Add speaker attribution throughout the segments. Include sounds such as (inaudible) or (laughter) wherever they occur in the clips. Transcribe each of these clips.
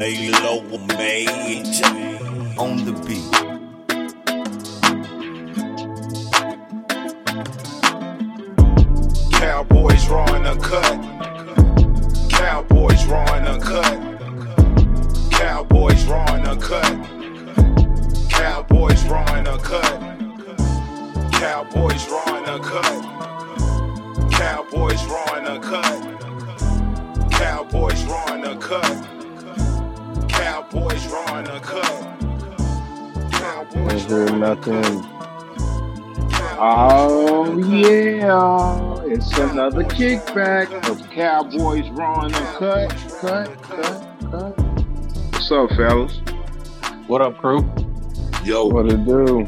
Speaker 1: A low major on the beat.
Speaker 2: Kickback of Cowboys Raw and Cut, cut, cut, cut. What's up, fellas?
Speaker 3: What up, crew?
Speaker 4: Yo,
Speaker 2: What it do?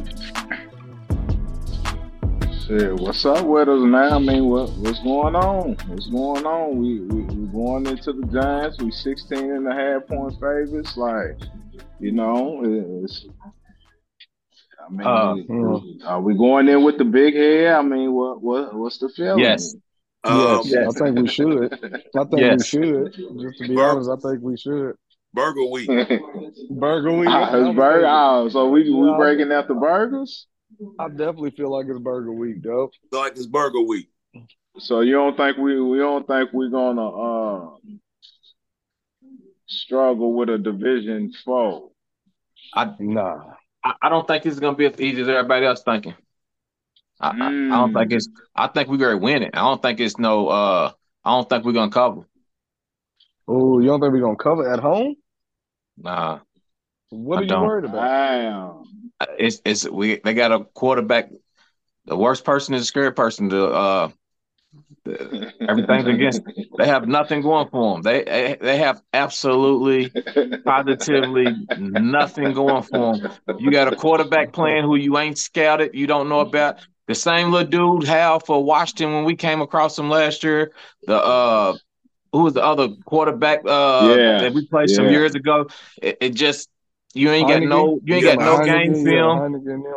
Speaker 2: Shit, what's up with us now? I mean, what what's going on? What's going on? We we, we going into the Giants. We 16 and a half point favorites. Like, you know, it's. I mean,
Speaker 3: Uh,
Speaker 2: are we going in with the big head? I mean, what what what's the feeling?
Speaker 3: Yes.
Speaker 4: Um,
Speaker 5: yes, I think we should. I think we should. Just to be
Speaker 4: Bur-
Speaker 5: honest, I think we should.
Speaker 4: Burger Week. (laughs)
Speaker 5: Burger week.
Speaker 2: Ah, it's burger. Oh, so we we breaking out the burgers.
Speaker 5: I definitely feel like it's burger week, though.
Speaker 4: like it's Burger Week.
Speaker 2: So you don't think we we don't think we're gonna uh struggle with a division foe?
Speaker 3: I,
Speaker 5: Nah.
Speaker 3: I I don't think it's gonna be as easy as everybody else thinking. I, I, I don't think it's. I think we're gonna win it. I don't think it's no. Uh, I don't think we're gonna cover.
Speaker 5: Oh, you don't think we're gonna cover at home?
Speaker 3: Nah,
Speaker 5: What
Speaker 3: I
Speaker 5: are you
Speaker 3: don't.
Speaker 5: worried about?
Speaker 2: Damn.
Speaker 3: it's it's we. They got a quarterback. The worst person is a scared person. To uh, the- everything's against. They have nothing going for them. They they, they have absolutely positively nothing going for them. You got a quarterback playing who you ain't scouted, you don't know about. The same little dude Hal for Washington when we came across him last year. The uh, who was the other quarterback uh
Speaker 2: Yeah,
Speaker 3: that we played some years ago? It, it just you ain't got
Speaker 5: Heineken?
Speaker 3: no you ain't
Speaker 4: Yeah,
Speaker 3: got no game film.
Speaker 5: Yeah.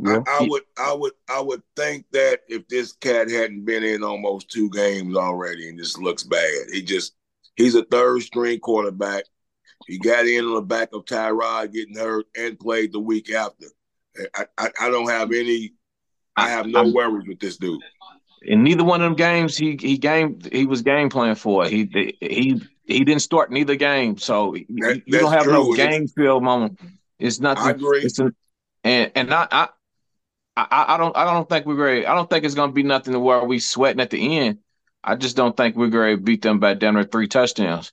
Speaker 5: Yeah.
Speaker 4: I, I would, I would, I would think that if this cat hadn't been in almost two games already, and this looks bad, he just he's a third string quarterback. He got in on the back of Tyrod getting hurt and played the week after. I, I, I don't have any. I have no worries with this dude.
Speaker 3: In neither one of them games, he he game he was game plan for. it. He he he didn't start neither game, so you,
Speaker 4: That-
Speaker 3: you don't have no
Speaker 4: true. It's-
Speaker 3: game film on. him. It's nothing.
Speaker 4: I agree.
Speaker 3: It's a, and and I, I I I don't I don't think we're great. I don't think it's gonna be nothing to where we sweating at the end. I just don't think we're going to beat them by down to three touchdowns.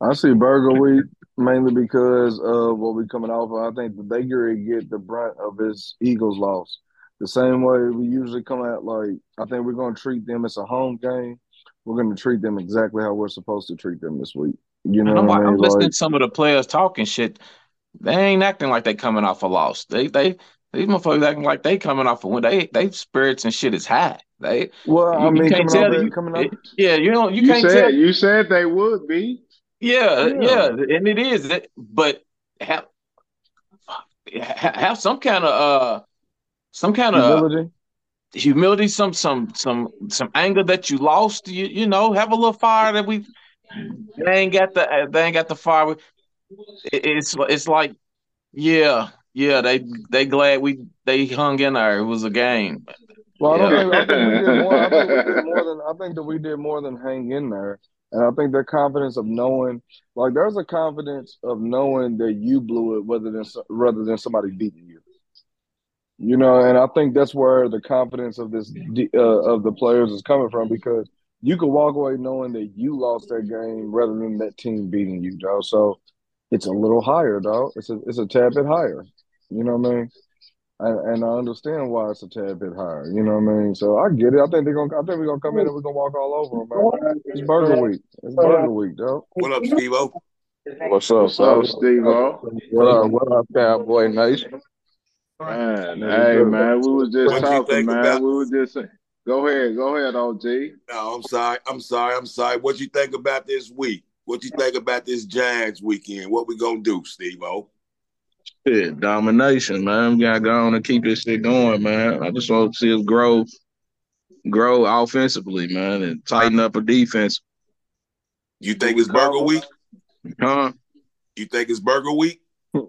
Speaker 5: I see Burger Week mainly because of what we coming off of. I think the Baker get the brunt of his Eagles loss. The same way we usually come out like I think we're gonna treat them as a home game. We're gonna treat them exactly how we're supposed to treat them this week. You know
Speaker 3: I'm,
Speaker 5: what I
Speaker 3: I'm listening
Speaker 5: Like,
Speaker 3: to some of the players talking shit. They ain't acting like they coming off a loss. They they these motherfuckers acting like they coming off a win. They they spirits and shit is high. They
Speaker 5: well, I
Speaker 3: you, you
Speaker 5: mean,
Speaker 3: can't
Speaker 5: coming
Speaker 3: tell you,
Speaker 5: coming off, (laughs)
Speaker 3: yeah you know you,
Speaker 2: You,
Speaker 3: can't
Speaker 2: said
Speaker 3: tell
Speaker 2: you said they would be.
Speaker 3: yeah,
Speaker 5: Yeah.
Speaker 3: yeah and it is It- but have have some kind of uh some kind of
Speaker 5: humility.
Speaker 3: humility, some some some some anger that you lost. You you know, have a little fire that we. They ain't got the they ain't got the fire. It, it's it's like, yeah, yeah. They they glad we they hung in there. It was a game.
Speaker 5: Well, I don't
Speaker 3: Yeah.
Speaker 5: think, I think we did more. I think we did (laughs) more than I think that we did more than hang in there. And I think the confidence of knowing, like, there's a confidence of knowing that you blew it, rather than rather than somebody beating you. You know, and I think that's where the confidence of this uh, of the players is coming from because you could walk away knowing that you lost that game rather than that team beating you, dog. So it's a little higher, dog. It's a it's a tad bit higher. You know what I mean? And, and I understand why it's a tad bit higher. You know what I mean? So I get it. I think they're gonna. I think we're gonna come in and we're gonna walk all over them, man. It's Burger Week. It's Burger Week, dog.
Speaker 4: What up, Steve O?
Speaker 5: What's up,
Speaker 2: What's up, Steve?
Speaker 5: What up? What up, Cowboy Nation?
Speaker 2: Man,
Speaker 5: That's
Speaker 2: hey man, we was just
Speaker 4: What you
Speaker 2: talking,
Speaker 4: think
Speaker 2: man.
Speaker 4: about-
Speaker 2: We were just saying. go ahead, go ahead, OG.
Speaker 4: No, I'm sorry. I'm sorry. I'm sorry. What you think about this week? What you think about this Giants weekend? What we gonna do, Steve O?
Speaker 6: Shit, domination, man. We gotta go on and keep this shit going, man. I just want to see us grow, grow offensively, man, and tighten up a defense.
Speaker 4: You think it's Burger Week?
Speaker 6: Huh?
Speaker 4: You think it's Burger Week? (laughs)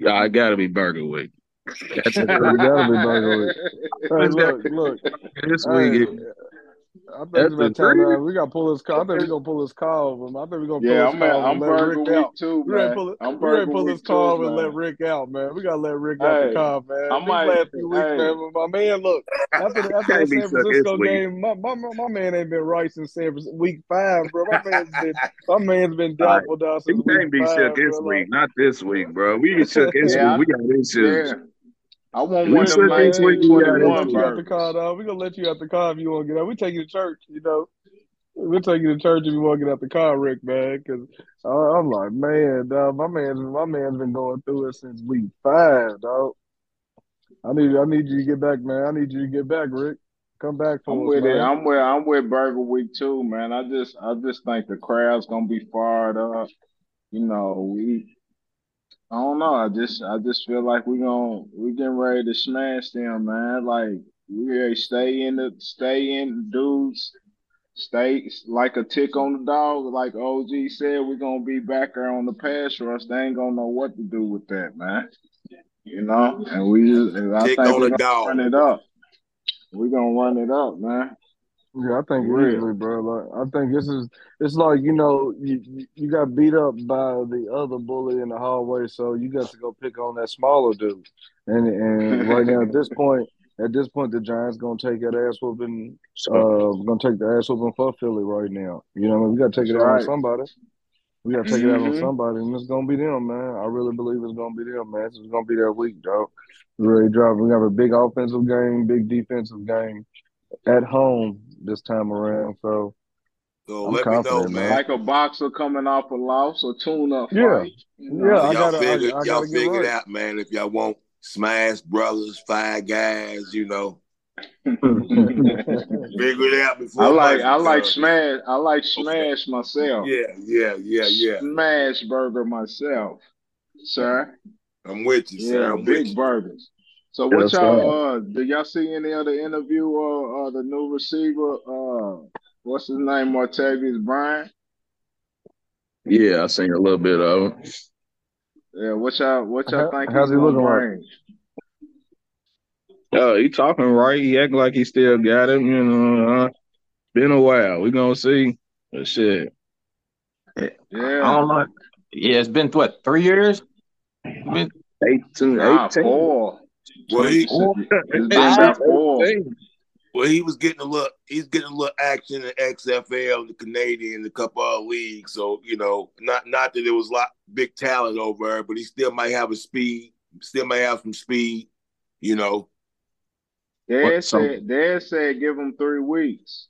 Speaker 6: Yeah, I gotta be Burger Week. That's
Speaker 5: It gotta be Burger (laughs) Week. Hey, look, look.
Speaker 6: this
Speaker 5: Hey,
Speaker 6: week.
Speaker 5: I think
Speaker 6: That's
Speaker 5: it's time.
Speaker 6: dream.
Speaker 5: We gotta pull this call. I think we're gonna pull this call over. him. I think we're gonna pull
Speaker 7: Yeah,
Speaker 5: this
Speaker 7: I'm
Speaker 5: call
Speaker 7: I'm
Speaker 5: and
Speaker 7: Burger
Speaker 5: Rick
Speaker 7: Week
Speaker 5: out.
Speaker 7: too,
Speaker 5: We're gonna
Speaker 7: man.
Speaker 5: pull,
Speaker 7: I'm
Speaker 5: we're gonna pull this call
Speaker 7: too,
Speaker 5: and
Speaker 7: man.
Speaker 5: let Rick out, man. We gotta let Rick out the car, man.
Speaker 7: I
Speaker 5: These
Speaker 7: might-
Speaker 5: last few weeks,
Speaker 7: hey.
Speaker 5: man. My man, look after the, after
Speaker 6: Can't
Speaker 5: that (laughs)
Speaker 6: be
Speaker 5: San Francisco game, my, my my man ain't been right since San Francisco week five, bro. My man's been (laughs) my man's been
Speaker 6: All right.
Speaker 5: doubtful down
Speaker 6: He
Speaker 5: since
Speaker 6: can't be
Speaker 5: five,
Speaker 6: shook this
Speaker 5: Like,
Speaker 6: week, not this week, bro. We get shook this
Speaker 7: Yeah,
Speaker 6: week. We got issues.
Speaker 7: Yeah. I want
Speaker 6: We
Speaker 7: one of
Speaker 6: shook
Speaker 7: them
Speaker 6: this week. We got
Speaker 7: 1921
Speaker 5: We're gonna let you out the car, dog. We're gonna let you out the car if you want to get out. We take you to church, you know. We'll take you to church if you want to get out the car, Rick, man. Because I'm like, man, dog, my man's my man's been going through it since week five, dog. I need I need you to get back, man. I need you to get back, Rick. Come back for
Speaker 7: I'm
Speaker 5: us,
Speaker 7: with it. I'm with I'm with Burger Week too, man. I just I just think the crowd's gonna be fired up. You know, we I don't know. I just I just feel like we gonna we getting ready to smash them, man. Like we stay in the stay in dudes, stay like a tick on the dog. Like OG said, we're gonna be back there on the pass rush. They ain't gonna know what to do with that, man. You know, and we just I
Speaker 4: Tick
Speaker 7: think
Speaker 4: on
Speaker 7: we're
Speaker 4: the
Speaker 7: gonna
Speaker 4: dog.
Speaker 7: run it up. We're gonna run it up, man.
Speaker 5: Yeah, I think
Speaker 7: Real.
Speaker 5: easily, bro. Like, I think this is it's like you know you you- got beat up by the other bully in the hallway, so you got to go pick on that smaller dude. And and (laughs) right now at this point, at this point, the Giants gonna take that ass whooping. Uh, gonna take the ass whooping for Philly right now. You know, I mean? we gotta take it out on somebody. We gotta take it out on
Speaker 7: Mhm.
Speaker 5: somebody, and it's gonna be them, man. I really believe it's gonna be them, man. It's gonna be that week, dog. Ready to. We have a big offensive game, big defensive game at home this time around. So
Speaker 4: So
Speaker 5: I'm
Speaker 4: let me know,
Speaker 5: confident,
Speaker 4: man.
Speaker 5: man.
Speaker 7: Like a boxer coming off a loss or tune up
Speaker 5: Yeah.
Speaker 7: fight. You know?
Speaker 5: Yeah,
Speaker 4: So y'all
Speaker 5: gotta- I-
Speaker 4: figure,
Speaker 5: I
Speaker 4: y'all
Speaker 5: gotta get
Speaker 4: figure it out, man. If y'all want Smash Brothers, Five Guys, you know, (laughs) figure it out before.
Speaker 7: I like I like
Speaker 4: comes.
Speaker 7: smash I like smash myself.
Speaker 4: Yeah, yeah, yeah, yeah.
Speaker 7: Smash burger myself, sir.
Speaker 4: I'm with you, sir.
Speaker 7: Yeah,
Speaker 4: I'm
Speaker 7: big
Speaker 4: with you.
Speaker 7: burgers. So what
Speaker 6: That's
Speaker 7: y'all uh did y'all see any other interview uh, uh the new receiver uh what's his name Martavis Bryant?
Speaker 6: yeah, I seen a little bit of it.
Speaker 7: Yeah, what y'all what y'all think
Speaker 5: how's
Speaker 7: he's
Speaker 5: he
Speaker 7: gonna
Speaker 5: looking like?
Speaker 7: bring?
Speaker 6: Uh, he talking right. He acting like he still got him. You know, uh, been a while. We gonna see. But shit,
Speaker 3: I
Speaker 7: Yeah.
Speaker 3: don't know. Yeah, it's been what three years. Been,
Speaker 6: 18,
Speaker 7: Nah,
Speaker 6: 18.
Speaker 7: four.
Speaker 4: Well, he
Speaker 7: It's (laughs) been
Speaker 3: Five?
Speaker 7: about four.
Speaker 6: 18.
Speaker 4: well he was getting a look. He's getting a little action in XFL, the Canadian, a couple other leagues. So you know, not not that it was a lot big talent over there, but he still might have a speed. Still might have some speed. You know,
Speaker 7: Dad
Speaker 6: What, so-
Speaker 7: said Dad said give him three weeks.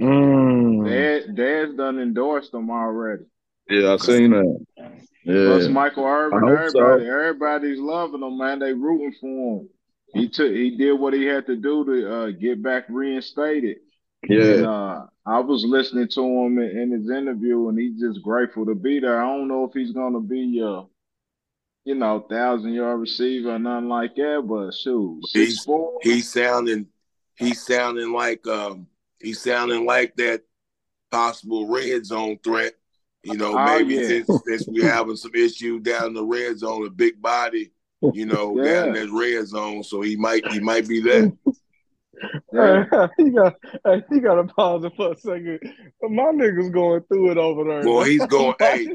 Speaker 5: Mm.
Speaker 7: Dad Dad's done endorsed him already.
Speaker 6: Yeah, I seen that.
Speaker 7: Plus
Speaker 6: Yeah,
Speaker 7: Michael Irvin,
Speaker 6: I hope so.
Speaker 7: everybody, everybody's loving him, man. They rooting for him. He took, he did what he had to do to uh, get back reinstated. And,
Speaker 6: yeah.
Speaker 7: uh, I was listening to him in, in his interview, and he's just grateful to be there. I don't know if he's gonna be a, you know, thousand yard receiver or nothing like that, but shoot,
Speaker 4: He's-
Speaker 7: four.
Speaker 4: he's sounding he's sounding like um he's sounding like that possible red zone threat. You know,
Speaker 7: Oh,
Speaker 4: maybe
Speaker 7: yeah.
Speaker 4: since since we having some issue down the red zone, a big body, you know,
Speaker 7: Yeah.
Speaker 4: down in that red zone. So he might he might be there. (laughs)
Speaker 7: Yeah.
Speaker 5: Hey, you got, hey, you got to pause it for a second. My nigga's going through it over there.
Speaker 4: Boy, he's (laughs) going. hey,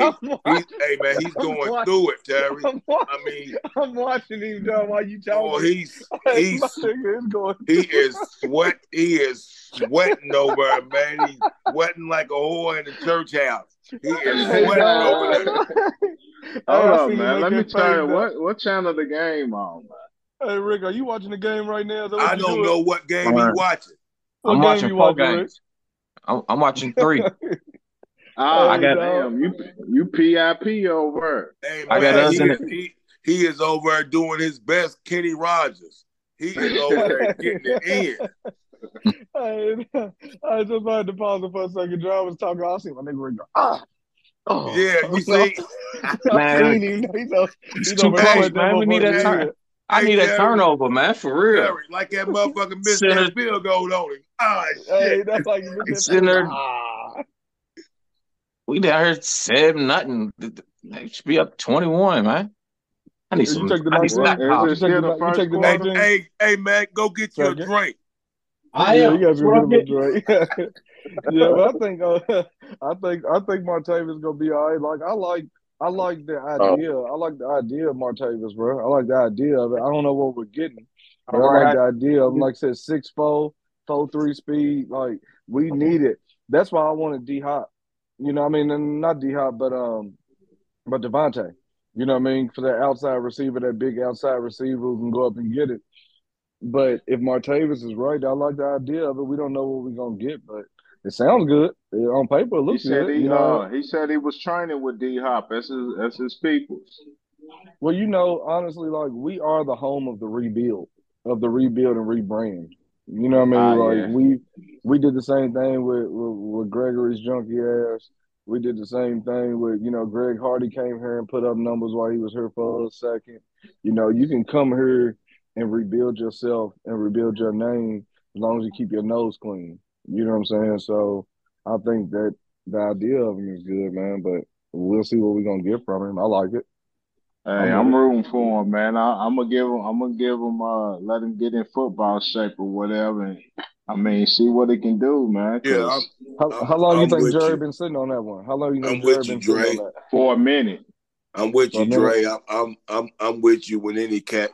Speaker 5: I'm
Speaker 4: hey, he's, hey, man, he's
Speaker 5: I'm
Speaker 4: going
Speaker 5: watching-
Speaker 4: through it, Terry.
Speaker 5: I'm watching,
Speaker 4: I mean,
Speaker 5: I'm watching him, dog, while you talking.
Speaker 4: boy, he's (laughs)
Speaker 5: Hey,
Speaker 4: he's
Speaker 5: my nigga is going.
Speaker 4: he is sweat. He is sweating over there, man. He's (laughs) sweating like a whore in the church house. He is sweating over there.
Speaker 7: Hold
Speaker 5: I
Speaker 7: up,
Speaker 5: seen him
Speaker 7: man. Let me
Speaker 5: that
Speaker 7: tell you
Speaker 5: dog.
Speaker 7: what what channel the game on, man.
Speaker 5: Hey, Rick, are you watching the game right now? Is
Speaker 4: I don't
Speaker 5: doing?
Speaker 4: know what game
Speaker 6: All right.
Speaker 4: he's watching.
Speaker 5: What
Speaker 3: I'm
Speaker 5: game
Speaker 3: watching
Speaker 5: you
Speaker 3: four
Speaker 5: watching, Rick?
Speaker 3: games. I'm, I'm watching three. (laughs)
Speaker 7: Ah,
Speaker 3: I got-
Speaker 7: damn, you you PIP over.
Speaker 4: Hey,
Speaker 3: I got
Speaker 4: man,
Speaker 3: us
Speaker 4: he,
Speaker 3: in
Speaker 4: is, he, he is over doing his best, Kenny Rogers. He is over there (laughs) getting it in.
Speaker 5: Hey, I just had to pause it for a second. John was talking. I see my nigga Rick go, ah. Oh.
Speaker 4: Yeah, you (laughs) see,
Speaker 3: Man.
Speaker 5: seen him. He's over, he's
Speaker 3: too
Speaker 5: over
Speaker 3: close, man. We need that
Speaker 5: motherfucker.
Speaker 3: Turn. I
Speaker 4: Hey,
Speaker 3: need a turnover, man, for real.
Speaker 4: Terry, like that motherfucker (laughs) missed
Speaker 3: Center-
Speaker 4: that field goal on him. Ah,
Speaker 5: Hey,
Speaker 4: shit.
Speaker 5: that's like you
Speaker 3: It's there.
Speaker 5: Ah.
Speaker 3: we down here seven nothing. They should be up twenty one, man. I need
Speaker 5: You
Speaker 3: some.
Speaker 5: take the
Speaker 3: I need
Speaker 5: 19.
Speaker 3: stock
Speaker 5: You take the,
Speaker 7: the
Speaker 5: you
Speaker 7: first
Speaker 5: take the
Speaker 7: quarter.
Speaker 4: Hey, hey, hey, man, go get you a
Speaker 5: Second.
Speaker 4: drink.
Speaker 8: I
Speaker 5: Yeah,
Speaker 8: am.
Speaker 5: you gotta
Speaker 8: That's
Speaker 5: be
Speaker 8: what I'm
Speaker 5: with him
Speaker 8: getting.
Speaker 5: a drink. (laughs) yeah, but I think uh, (laughs) I think I think Martavis gonna be all right. Like I like I like the
Speaker 6: Oh,
Speaker 5: idea. I like the idea of Martavis, bro. I like the idea of it. I don't know what we're getting, but
Speaker 8: All
Speaker 5: I like the idea of. Like I said, six four, four three speed. Like we need it. That's why I wanted D Hop. You know, what I mean, and not D Hop, but um, but Devontae. You know what I mean? For that outside receiver, that big outside receiver who can go up and get it. But if Martavis is right, I like the idea of it. We don't know what we're gonna get, but it sounds good. On paper, it
Speaker 7: He said
Speaker 5: good.
Speaker 7: he
Speaker 5: You know,
Speaker 7: uh he said he was training with D Hop. That's his that's his peoples.
Speaker 5: well, you know, honestly, like we are the home of the rebuild, of the rebuild and rebrand. You know what I
Speaker 7: Ah,
Speaker 5: mean? Like
Speaker 7: yeah.
Speaker 5: we we did the same thing with with, with Gregory's junkie ass. We did the same thing with you know Greg Hardy came here and put up numbers while he was here for a second. You know, you can come here and rebuild yourself and rebuild your name as long as you keep your nose clean. You know what I'm saying? So I think that the idea of him is good, man. But we'll see what we're gonna get from him. I like it.
Speaker 7: Hey,
Speaker 5: I'm
Speaker 7: I'm rooting for him, man. I, I'm gonna give him. I'm gonna give him. Uh, let him get in football shape or whatever. And I mean, see what he can do, man.
Speaker 4: Yeah, I'm,
Speaker 5: How,
Speaker 4: I'm,
Speaker 5: how long you
Speaker 4: I'm
Speaker 5: think Jerry
Speaker 4: you.
Speaker 5: been sitting on that one? How long you
Speaker 4: I'm
Speaker 5: think Jerry
Speaker 4: with you,
Speaker 5: been sitting on that?
Speaker 7: for a minute,
Speaker 4: I'm with you,
Speaker 5: minute.
Speaker 4: Dre. I'm, I'm, I'm, I'm with you when any cat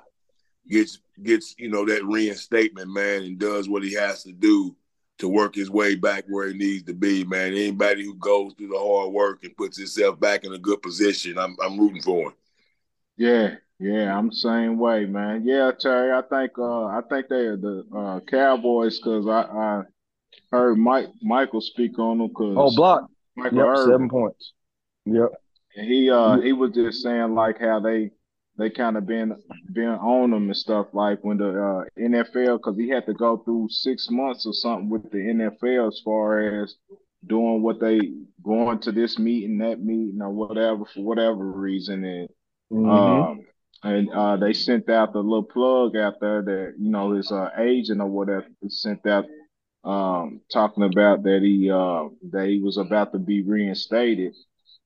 Speaker 4: gets gets you know that reinstatement, man, and does what he has to do to work his way back where he needs to be, man. Anybody who goes through the hard work and puts himself back in a good position, I'm, I'm rooting for him.
Speaker 7: yeah, yeah. I'm the same way, man. Yeah, Terry. I think. Uh, I think they are the uh Cowboys because I, I heard Mike Michael speak on them because Oh,
Speaker 5: block.
Speaker 7: Michael
Speaker 5: Yep,
Speaker 7: Irvin.
Speaker 5: seven points. Yep.
Speaker 7: And he uh he was just saying like how they they kind of been been on him and stuff like when the uh, NFL because he had to go through six months or something with the NFL as far as doing what they going to this meeting that meeting or whatever for whatever reason and
Speaker 5: hmm
Speaker 7: um and uh they sent out the little plug out there that you know his uh, agent or whatever sent out um talking about that he uh that he was about to be reinstated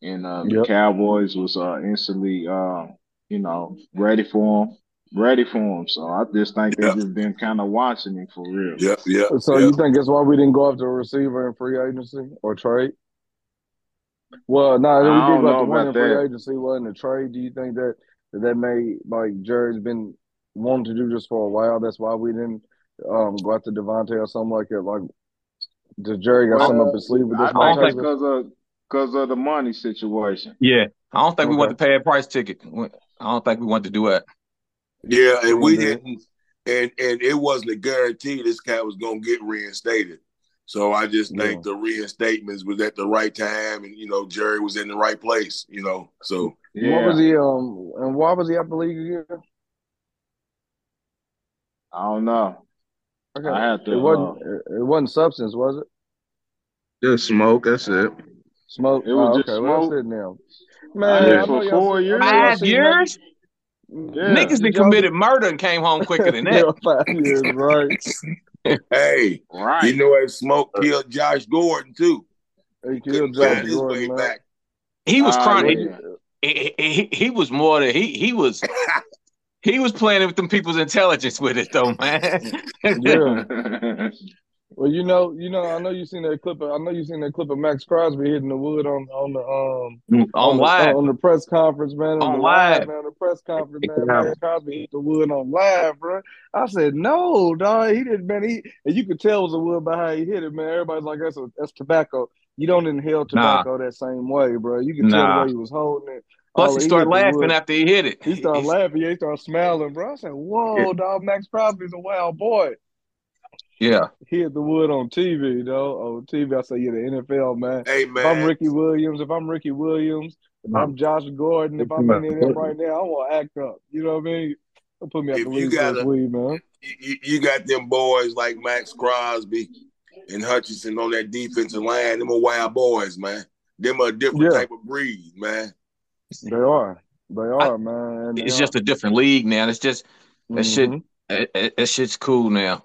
Speaker 7: and uh, the Cowboys was uh, instantly, uh, you know, ready for him, ready for him. So I just think
Speaker 4: they've
Speaker 7: just been kind of watching him for real.
Speaker 4: yep, yep,
Speaker 5: So
Speaker 4: yep.
Speaker 5: you think that's why we didn't go after a receiver in free agency or trade? Well, no,
Speaker 7: I
Speaker 5: we did
Speaker 7: don't
Speaker 5: go after one
Speaker 7: about
Speaker 5: in free
Speaker 7: that.
Speaker 5: agency, wasn't a trade. Do you think that that, that made like Jerry's been wanting to do this for a while? That's why we didn't um go after Devontae or something like that. Like, does Jerry got something up his sleeve with
Speaker 7: I
Speaker 5: this
Speaker 3: I don't
Speaker 7: think it's
Speaker 3: think.
Speaker 5: Martavis?
Speaker 7: because of because of the money situation.
Speaker 3: Yeah, I don't think we want to pay a price ticket. We- I don't think we want to do it.
Speaker 4: Yeah, and
Speaker 5: we
Speaker 4: we
Speaker 5: did.
Speaker 4: didn't, and and it wasn't a guarantee this cat was gonna get reinstated. So I just
Speaker 5: Yeah.
Speaker 4: think the reinstatements was at the right time, and you know Jerry was in the right place. You know, so
Speaker 5: What was
Speaker 7: Yeah,
Speaker 5: he um and why was he out the league again?
Speaker 7: I don't know.
Speaker 5: Okay,
Speaker 7: I had
Speaker 5: it
Speaker 7: to.
Speaker 5: wasn't
Speaker 7: Uh,
Speaker 5: it it wasn't substance, was it?
Speaker 6: just smoke. That's it.
Speaker 5: Smoke.
Speaker 7: it was
Speaker 5: Oh,
Speaker 7: just
Speaker 5: okay. Well, that's
Speaker 7: smoke.
Speaker 5: it now.
Speaker 7: I
Speaker 5: Man,
Speaker 7: mean, for four
Speaker 5: see. I know
Speaker 7: years.
Speaker 3: Five years?
Speaker 7: Yeah.
Speaker 3: Niggas
Speaker 5: Did
Speaker 3: that committed murder and came home quicker than that. (laughs)
Speaker 5: five years, right? (laughs)
Speaker 4: hey, you
Speaker 7: Right.
Speaker 4: know that smoke killed Josh Gordon too.
Speaker 5: He killed Josh
Speaker 4: find his way
Speaker 5: Gordon, man.
Speaker 4: back.
Speaker 3: He was
Speaker 7: ah,
Speaker 3: crying.
Speaker 7: yeah.
Speaker 3: He, he, he, he was more than he he was (laughs) he was playing with them people's intelligence with it though, man.
Speaker 5: Yeah. Well, you know, you know, I know you seen that clip. Of, I know you seen that clip of Maxx Crosby hitting the wood on on the um
Speaker 3: on
Speaker 5: on the
Speaker 3: live,
Speaker 5: on the press conference, man. On
Speaker 3: on
Speaker 5: the live,
Speaker 3: live.
Speaker 5: man. The press conference, man. Maxx Crosby hit the wood on live, bro. I said, no, dog. He didn't, man. He and you could tell it was a wood by how he hit it, man. Everybody's like, that's a, that's tobacco. You don't inhale
Speaker 3: Nah,
Speaker 5: tobacco that same way, bro. You can tell the way he was holding it.
Speaker 3: Plus
Speaker 5: All
Speaker 3: he started laughing after he hit it.
Speaker 5: He started laughing. He started smiling, bro. I said,
Speaker 3: yeah,
Speaker 5: whoa, dog. Maxx Crosby's a wild boy.
Speaker 3: Yeah.
Speaker 5: He hit the wood on TV, though. On TV, I say, yeah, the NFL, man.
Speaker 4: hey
Speaker 5: If I'm Ricky Williams, if I'm Ricky Williams, if I'm Josh Gordon, if I'm in there right now, I want to act up. You know what I mean? Don't put me out the
Speaker 4: you
Speaker 5: league
Speaker 4: got a
Speaker 5: weed, man.
Speaker 4: you, you got them boys like Maxx Crosby and Hutchinson on that defensive line. Them are wild boys, man. Them are a different
Speaker 5: Yeah,
Speaker 4: type of breed, man.
Speaker 5: they are. They
Speaker 3: I,
Speaker 5: are, man. They
Speaker 3: it's
Speaker 5: are.
Speaker 3: just a different league now. It's just that shit.
Speaker 5: hmm
Speaker 3: It, it, that shit's cool now.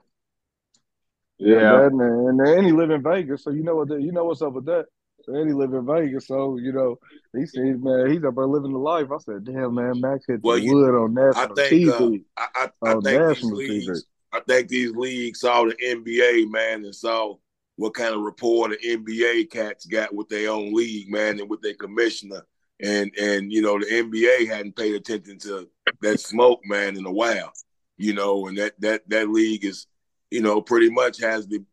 Speaker 5: Yeah,
Speaker 7: Yeah.
Speaker 5: and, and and he live in Vegas, so you know what? The, you know what's up with that. and he live in Vegas. So you know, he said, man, he's up there living the life. I said, damn, man, Maxx hit
Speaker 4: Well,
Speaker 5: the
Speaker 4: you-
Speaker 5: wood on
Speaker 4: I
Speaker 5: national
Speaker 4: think uh,
Speaker 5: TV.
Speaker 4: I, I, I
Speaker 5: on
Speaker 4: think these
Speaker 5: national TV.
Speaker 4: leagues I think these leagues saw the NBA man and saw what kind of rapport the NBA cats got with their own league man and with their commissioner and and you know the NBA hadn't paid attention to that smoke man in a while you know and that that that league is you know pretty much has the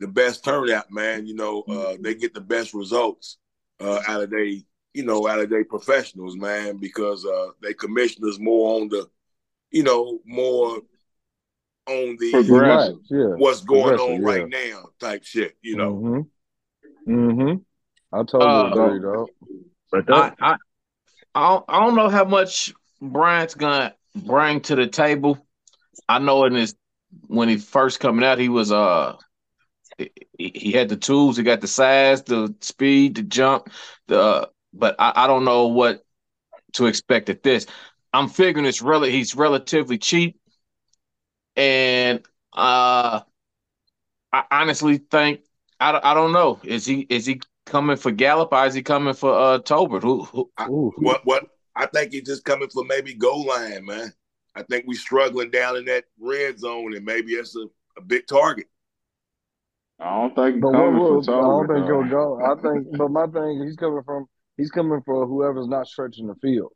Speaker 4: the best turnout man you know uh they get the best results uh out of they you know out of their professionals man because uh they commissioners more on the you know more on the
Speaker 5: Relax, yeah.
Speaker 4: what's going on
Speaker 5: Progressive,
Speaker 4: right now type shit you know
Speaker 5: Mm-hmm. Mm-hmm. I totally
Speaker 3: Uh,
Speaker 5: agree, dog.
Speaker 6: But
Speaker 3: I,
Speaker 6: that,
Speaker 3: I, I don't, I don't know how much Bryant's gonna bring to the table. I know in his when he first coming out, he was uh he, he had the tools, he got the size, the speed, the jump, the but I, I don't know what to expect at this. I'm figuring it's really he's relatively cheap, and uh I honestly think I, don't- I don't know is he is he coming for Gallup or is he coming for uh Tolbert? Who, who
Speaker 4: I, what what I think he's just coming for maybe goal line man I think we're struggling down in that red zone and maybe that's a, a big target
Speaker 7: I don't think he's
Speaker 5: But what,
Speaker 7: coming
Speaker 5: what,
Speaker 7: for
Speaker 5: I don't think he'll go. I think, but my thing, he's coming from, he's coming for whoever's not stretching the field.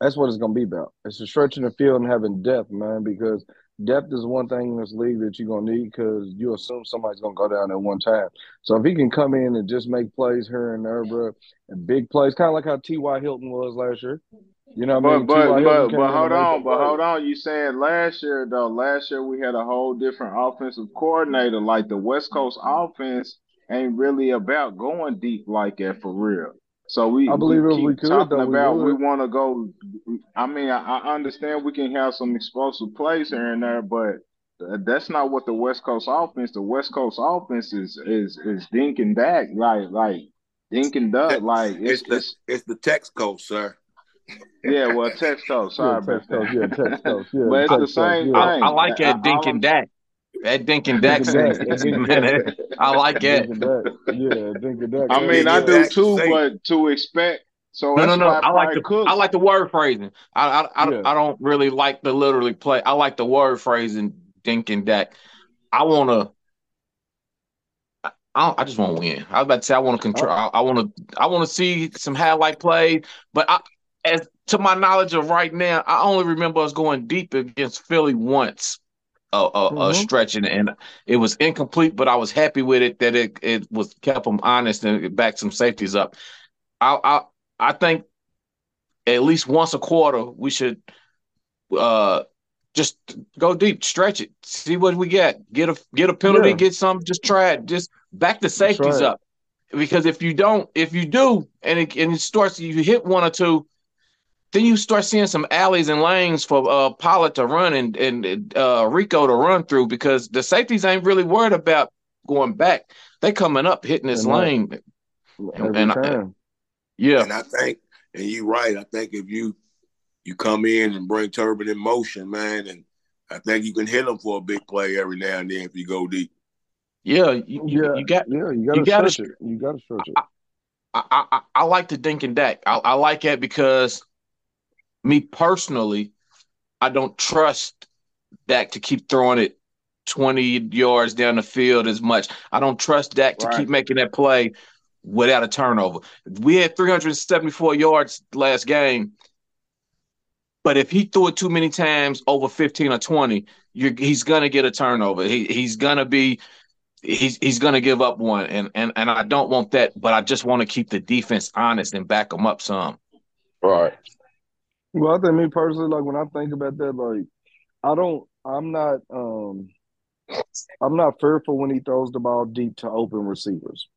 Speaker 5: That's what it's going to be about. It's a stretching the field and having depth, man, because depth is one thing in this league that you're going to need because you assume somebody's going to go down at one time. So if he can come in and just make plays here and there, bro, and big plays, kind of like how T.Y. Hilton was last year. You know what I
Speaker 7: But
Speaker 5: mean?
Speaker 7: but
Speaker 5: T.Y.
Speaker 7: But but hold on, but
Speaker 5: plays.
Speaker 7: hold on. You saying last year though? Last year we had a whole different offensive coordinator. Like the West Coast offense ain't really about going deep like that for real. So we
Speaker 5: I believe
Speaker 7: we
Speaker 5: if we could,
Speaker 7: talking
Speaker 5: though,
Speaker 7: about we
Speaker 5: would.
Speaker 7: want to go. I mean, I, I understand we can have some explosive plays here and there, but that's not what the West Coast offense. The West Coast offense is is is dink and dak, like like dink and duck, like
Speaker 4: it's
Speaker 7: it's
Speaker 4: the
Speaker 7: it's
Speaker 4: it's the text coach sir
Speaker 7: yeah. Well, text coach,
Speaker 5: Yeah,
Speaker 7: sorry about
Speaker 5: text coach.
Speaker 7: that.
Speaker 5: Yeah, text coach. (laughs) Yeah,
Speaker 7: But it's the
Speaker 5: text coach.
Speaker 7: same
Speaker 5: Yeah.
Speaker 3: I, I
Speaker 7: thing.
Speaker 3: like that Dink and
Speaker 7: I'm
Speaker 3: Dak. That Dink and Dak
Speaker 5: Dink and
Speaker 3: scene.
Speaker 5: Dak. Dink and
Speaker 3: Man, that- I like that.
Speaker 5: Dink and Dak. Yeah, Dink and Dak.
Speaker 7: I mean, I do.
Speaker 4: Dak
Speaker 7: too,
Speaker 4: safe.
Speaker 7: but to expect. So
Speaker 3: No, no, no.
Speaker 7: why
Speaker 3: I like
Speaker 7: probably
Speaker 3: the
Speaker 7: Cooks.
Speaker 3: I like the word phrasing. I I I,
Speaker 5: Yeah.
Speaker 3: I don't really like the literally play. I like the word phrasing. Dink and Dak. I want to. I, I I just want to win. I was about to say I want to control. Uh. I, I want to. I want to see some highlight plays. But I, as to my knowledge of right now, I only remember us going deep against Philly once. A, a, a
Speaker 5: Mm-hmm.
Speaker 3: stretching and it was incomplete, but I was happy with it that it it was kept them honest and it backed some safeties up. I I I think at least once a quarter we should uh just go deep, stretch it, see what we get, get a get a penalty,
Speaker 5: Yeah.
Speaker 3: get some, just try it, just back the safeties
Speaker 5: right.
Speaker 3: up. Because if you don't, if you do, and it and it starts, you hit one or two, then you start seeing some alleys and lanes for uh Pollard to run and and uh Rico to run through because the safeties ain't really worried about going back. They coming up, hitting this
Speaker 5: They're
Speaker 3: lane.
Speaker 5: Every
Speaker 3: And I- Yeah,
Speaker 4: and I think and you're right I think if you you come in and bring Turbin in motion man and I think you can hit them for a big play every now and then if you go deep
Speaker 3: yeah, you, you,
Speaker 5: Yeah,
Speaker 3: you got
Speaker 5: yeah, you gotta,
Speaker 3: you gotta
Speaker 5: stretch it. You gotta stretch it.
Speaker 3: I, I, I- I like the Dink and Dak. I, I like that because me personally, I don't trust Dak to keep throwing it 20 yards down the field as much. I don't trust Dak to
Speaker 7: Right.
Speaker 3: keep making that play without a turnover. We had 374 yards last game, but if he threw it too many times over 15 or 20, you're, he's gonna get a turnover. He, he's gonna be he's he's gonna give up one, and and and I don't want that. But I just want to keep the defense honest and back them up some.
Speaker 6: right.
Speaker 5: Well, I think me personally, like when I think about that, like I don't, I'm not, um, I'm not fearful when he throws the ball deep to open receivers.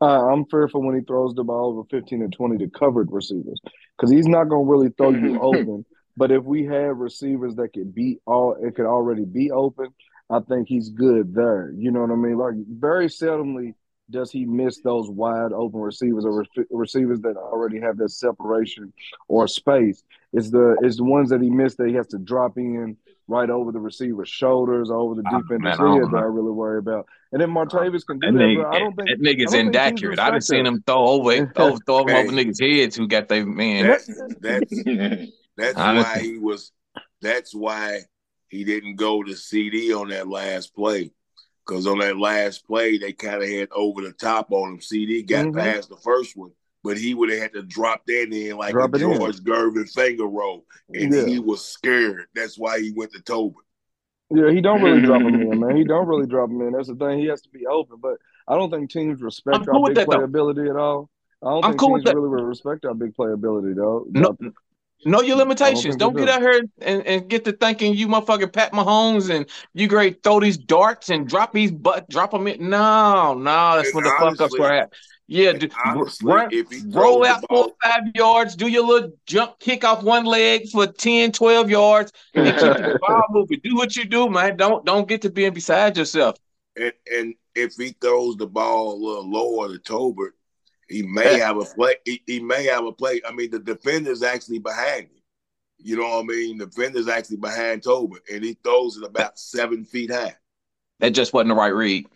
Speaker 5: Uh, I'm fearful when he throws the ball over 15 and 20 to covered receivers because he's not going to really throw you open. But if we have receivers that could be all, it could already be open, I think he's good there. You know what I mean? Like very seldomly does he miss those wide open receivers or re- receivers that already have that separation or space. It's the it's the ones that he missed that he has to drop in right over the receiver's shoulders, over the
Speaker 3: Ah,
Speaker 5: defender's
Speaker 3: man, I
Speaker 5: head that I really worry about. And then Martavis can do
Speaker 3: That
Speaker 5: that,
Speaker 3: nigga,
Speaker 5: bro. I don't think
Speaker 3: that nigga's
Speaker 5: I don't think teams
Speaker 3: inaccurate. I done
Speaker 5: respect
Speaker 3: seen him throw over, (laughs) over throw him over niggas' heads who got their man.
Speaker 4: That's that's (laughs) that's why he was. That's why he didn't go to CD on that last play. Because on that last play, they kind of had over the top on him. CD got
Speaker 5: Mhm.
Speaker 4: past the first one, but he would have had to drop that in like
Speaker 5: Drop
Speaker 4: a
Speaker 5: it in.
Speaker 4: George Gervin finger roll, and
Speaker 5: Yeah.
Speaker 4: he was scared. That's why he went to Tobin.
Speaker 5: Yeah, he don't really drop him in, (laughs) man. He don't really drop him in. That's the thing. He has to be open. But I don't think teams respect
Speaker 3: I'm
Speaker 5: our big
Speaker 3: that, though.
Speaker 5: playability at all. I don't
Speaker 3: I'm
Speaker 5: think
Speaker 3: cool with
Speaker 5: teams
Speaker 3: that.
Speaker 5: really respect our big playability, though.
Speaker 3: No, know your limitations.
Speaker 5: think
Speaker 3: Don't get out here and, and get to thinking you motherfucking Pat Mahomes and you great throw these darts and drop these butt drop them in. No, no, that's
Speaker 4: And
Speaker 3: when the fuck ups
Speaker 4: honestly-
Speaker 3: were at. Yeah, do,
Speaker 4: honestly,
Speaker 3: run, roll out four or five yards, do your little jump kick off one leg for 10, 12 yards, and keep the (laughs) ball moving. Do what you do, man. Don't don't get to being beside yourself.
Speaker 4: And and if he throws the ball a little lower to Tolbert, he may have a play. He, he may have a play. I mean, the defender's actually behind him. You know what I mean? The defender's actually behind Tolbert, and he throws it about seven feet high.
Speaker 3: That just wasn't the right read.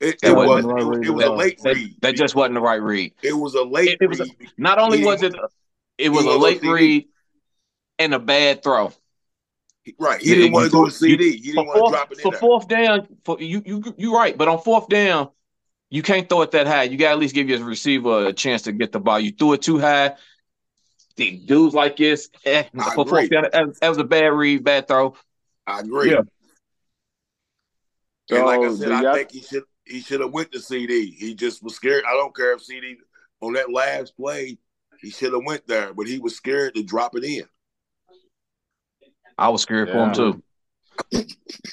Speaker 4: It,
Speaker 3: That
Speaker 4: it
Speaker 3: wasn't
Speaker 4: was
Speaker 5: the right
Speaker 4: it, was- it
Speaker 5: at
Speaker 4: was a late
Speaker 3: That,
Speaker 4: read.
Speaker 3: that just wasn't the right read.
Speaker 4: It was a late
Speaker 3: It- it was a-
Speaker 4: read.
Speaker 3: Not only
Speaker 4: He
Speaker 3: was it it was
Speaker 4: he
Speaker 3: a late read and a bad throw.
Speaker 4: right. He
Speaker 3: You-
Speaker 4: didn't want to go to
Speaker 3: threw- you-
Speaker 4: CD. He didn't want to drop it in
Speaker 3: for fourth down, for you you you right, but on fourth down, you can't throw it that high. You got to at least give your receiver a chance to get the ball. You threw it too high. The dudes like this eh,
Speaker 4: I
Speaker 3: for fourth
Speaker 4: agree.
Speaker 3: That, that was a bad read, bad throw.
Speaker 4: I agree.
Speaker 3: Yeah.
Speaker 4: And like I said, I think he should he should have went to CD. He just was scared. I don't care if CD on that last play, he should have went there, but he was scared to drop it in.
Speaker 3: I was scared for him too.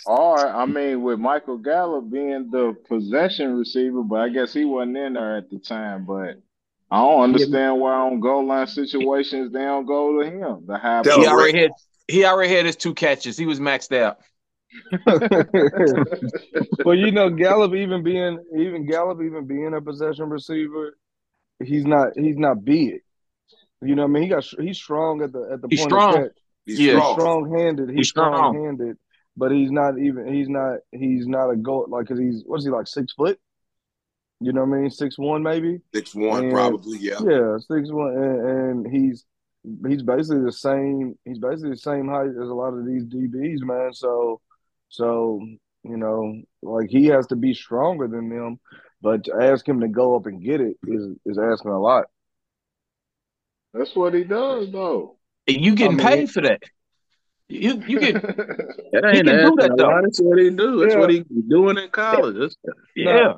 Speaker 7: Or I mean, with Michael Gallup being the possession receiver, but I guess he wasn't in there at the time. But I don't understand why on goal line situations they don't go to him. The high
Speaker 3: He already had he already had his two catches. He was maxed out. (laughs)
Speaker 5: well, you know, Gallup even being even Gallup even being a possession receiver, he's not he's not big. You know, what I mean, he got he's strong at the at the
Speaker 3: He's
Speaker 5: point
Speaker 3: strong.
Speaker 5: of catch.
Speaker 4: He's
Speaker 3: Yeah.
Speaker 4: Strong.
Speaker 5: strong handed. He's,
Speaker 3: He's strong.
Speaker 5: strong handed, but he's not even he's not he's not a goal like because he's what is he like six foot? You know what I mean? Six one maybe.
Speaker 4: Six one,
Speaker 5: And-
Speaker 4: probably, yeah.
Speaker 5: Yeah, six one, and, and he's he's basically the same. He's basically the same height as a lot of these DBs, man. So, so you know, like he has to be stronger than them. But to ask him to go up and get it is is asking a lot.
Speaker 7: That's what he does, though.
Speaker 3: And you getting
Speaker 5: I mean-
Speaker 3: paid for that. You you get (laughs)
Speaker 6: That
Speaker 3: He can do that,
Speaker 6: a
Speaker 3: though.
Speaker 6: That's what he do. That's
Speaker 5: Yeah.
Speaker 6: what he doing in college. That's,
Speaker 3: yeah.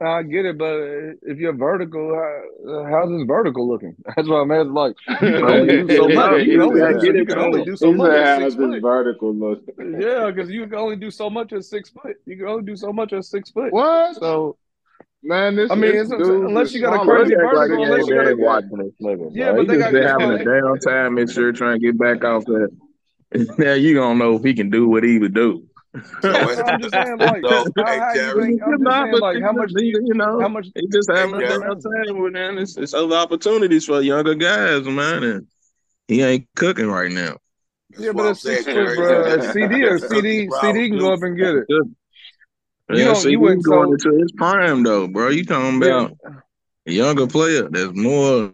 Speaker 5: I get it, but if you're vertical, how, how's his vertical looking? (laughs) That's what I'm asking. Like you can only do so much. You can only,
Speaker 6: Yeah,
Speaker 5: do,
Speaker 6: get it
Speaker 5: can only do so much at six
Speaker 7: this
Speaker 5: foot.
Speaker 7: vertical look?"
Speaker 5: Yeah, because you can only do so much at six foot. You can only do so much at six foot.
Speaker 7: What?
Speaker 5: So
Speaker 7: Man, this
Speaker 5: I mean,
Speaker 7: this dude
Speaker 5: unless you got a crazy
Speaker 6: He act like
Speaker 5: unless you got a-
Speaker 6: watching this nigga,
Speaker 5: Yeah,
Speaker 6: bro.
Speaker 5: but
Speaker 6: he
Speaker 5: they
Speaker 6: just
Speaker 5: got-
Speaker 6: been
Speaker 5: it's
Speaker 6: having a
Speaker 5: like-
Speaker 6: damn time this year trying to get back off that. (laughs) Now you gonna know if he can do what he would do.
Speaker 4: So, (laughs)
Speaker 5: I'm just saying, like, (laughs)
Speaker 4: So,
Speaker 5: how,
Speaker 4: hey,
Speaker 5: how you think? I'm just saying, like, how much?
Speaker 6: he- you know,
Speaker 5: How much?
Speaker 6: he just having
Speaker 4: Hey,
Speaker 6: a
Speaker 4: Terry.
Speaker 6: damn time with man. It's, it's other opportunities for younger guys, man, and he ain't cooking right now.
Speaker 4: That's
Speaker 5: Yeah, but it's
Speaker 4: saying,
Speaker 5: foot, bro.
Speaker 4: That's-
Speaker 5: CD or CD, CD can go up and get it.
Speaker 6: Yeah,
Speaker 5: You don't-
Speaker 6: see,
Speaker 5: you
Speaker 6: he's
Speaker 5: wouldn't
Speaker 6: going into his prime though, bro. You talking
Speaker 5: Yeah.
Speaker 6: about a younger player that's more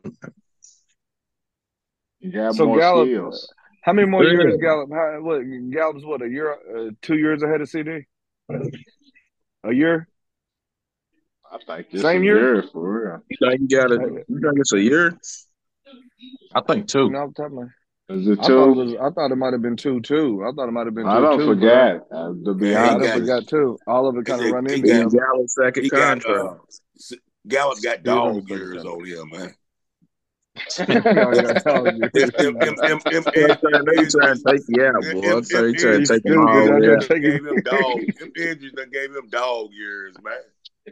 Speaker 7: You got
Speaker 5: So
Speaker 7: more
Speaker 5: Gallup-
Speaker 7: skills.
Speaker 5: How many more years Gallup? How, what Gallup's what a year, uh, two years ahead of CD? A year?
Speaker 7: I think this
Speaker 5: Same
Speaker 7: a
Speaker 5: year?
Speaker 7: year for real.
Speaker 6: you think you got it. You think it's a year?
Speaker 3: I think two.
Speaker 5: You know, off the top
Speaker 7: Is it
Speaker 5: I thought it
Speaker 7: two?
Speaker 5: was. I thought it might have been two, two. I thought it might have been two,
Speaker 7: I don't
Speaker 5: two,
Speaker 7: forget. Uh, to be
Speaker 4: Yeah,
Speaker 5: Bro. I
Speaker 4: he
Speaker 7: honest,
Speaker 5: don't
Speaker 4: got-
Speaker 5: forgot two. All of it kind of run into
Speaker 4: got-
Speaker 5: him.
Speaker 6: Gallup's second
Speaker 4: He got uh, Gallup got
Speaker 5: He
Speaker 4: dog
Speaker 5: was on
Speaker 4: years on him, man.
Speaker 6: They trying to take you out, boy.
Speaker 4: them-
Speaker 6: So he trying to take him all
Speaker 5: Y'all
Speaker 6: the way
Speaker 5: gotta
Speaker 6: out.
Speaker 5: take
Speaker 4: gave
Speaker 5: it.
Speaker 4: him dog. Them injuries that gave him dog years, man.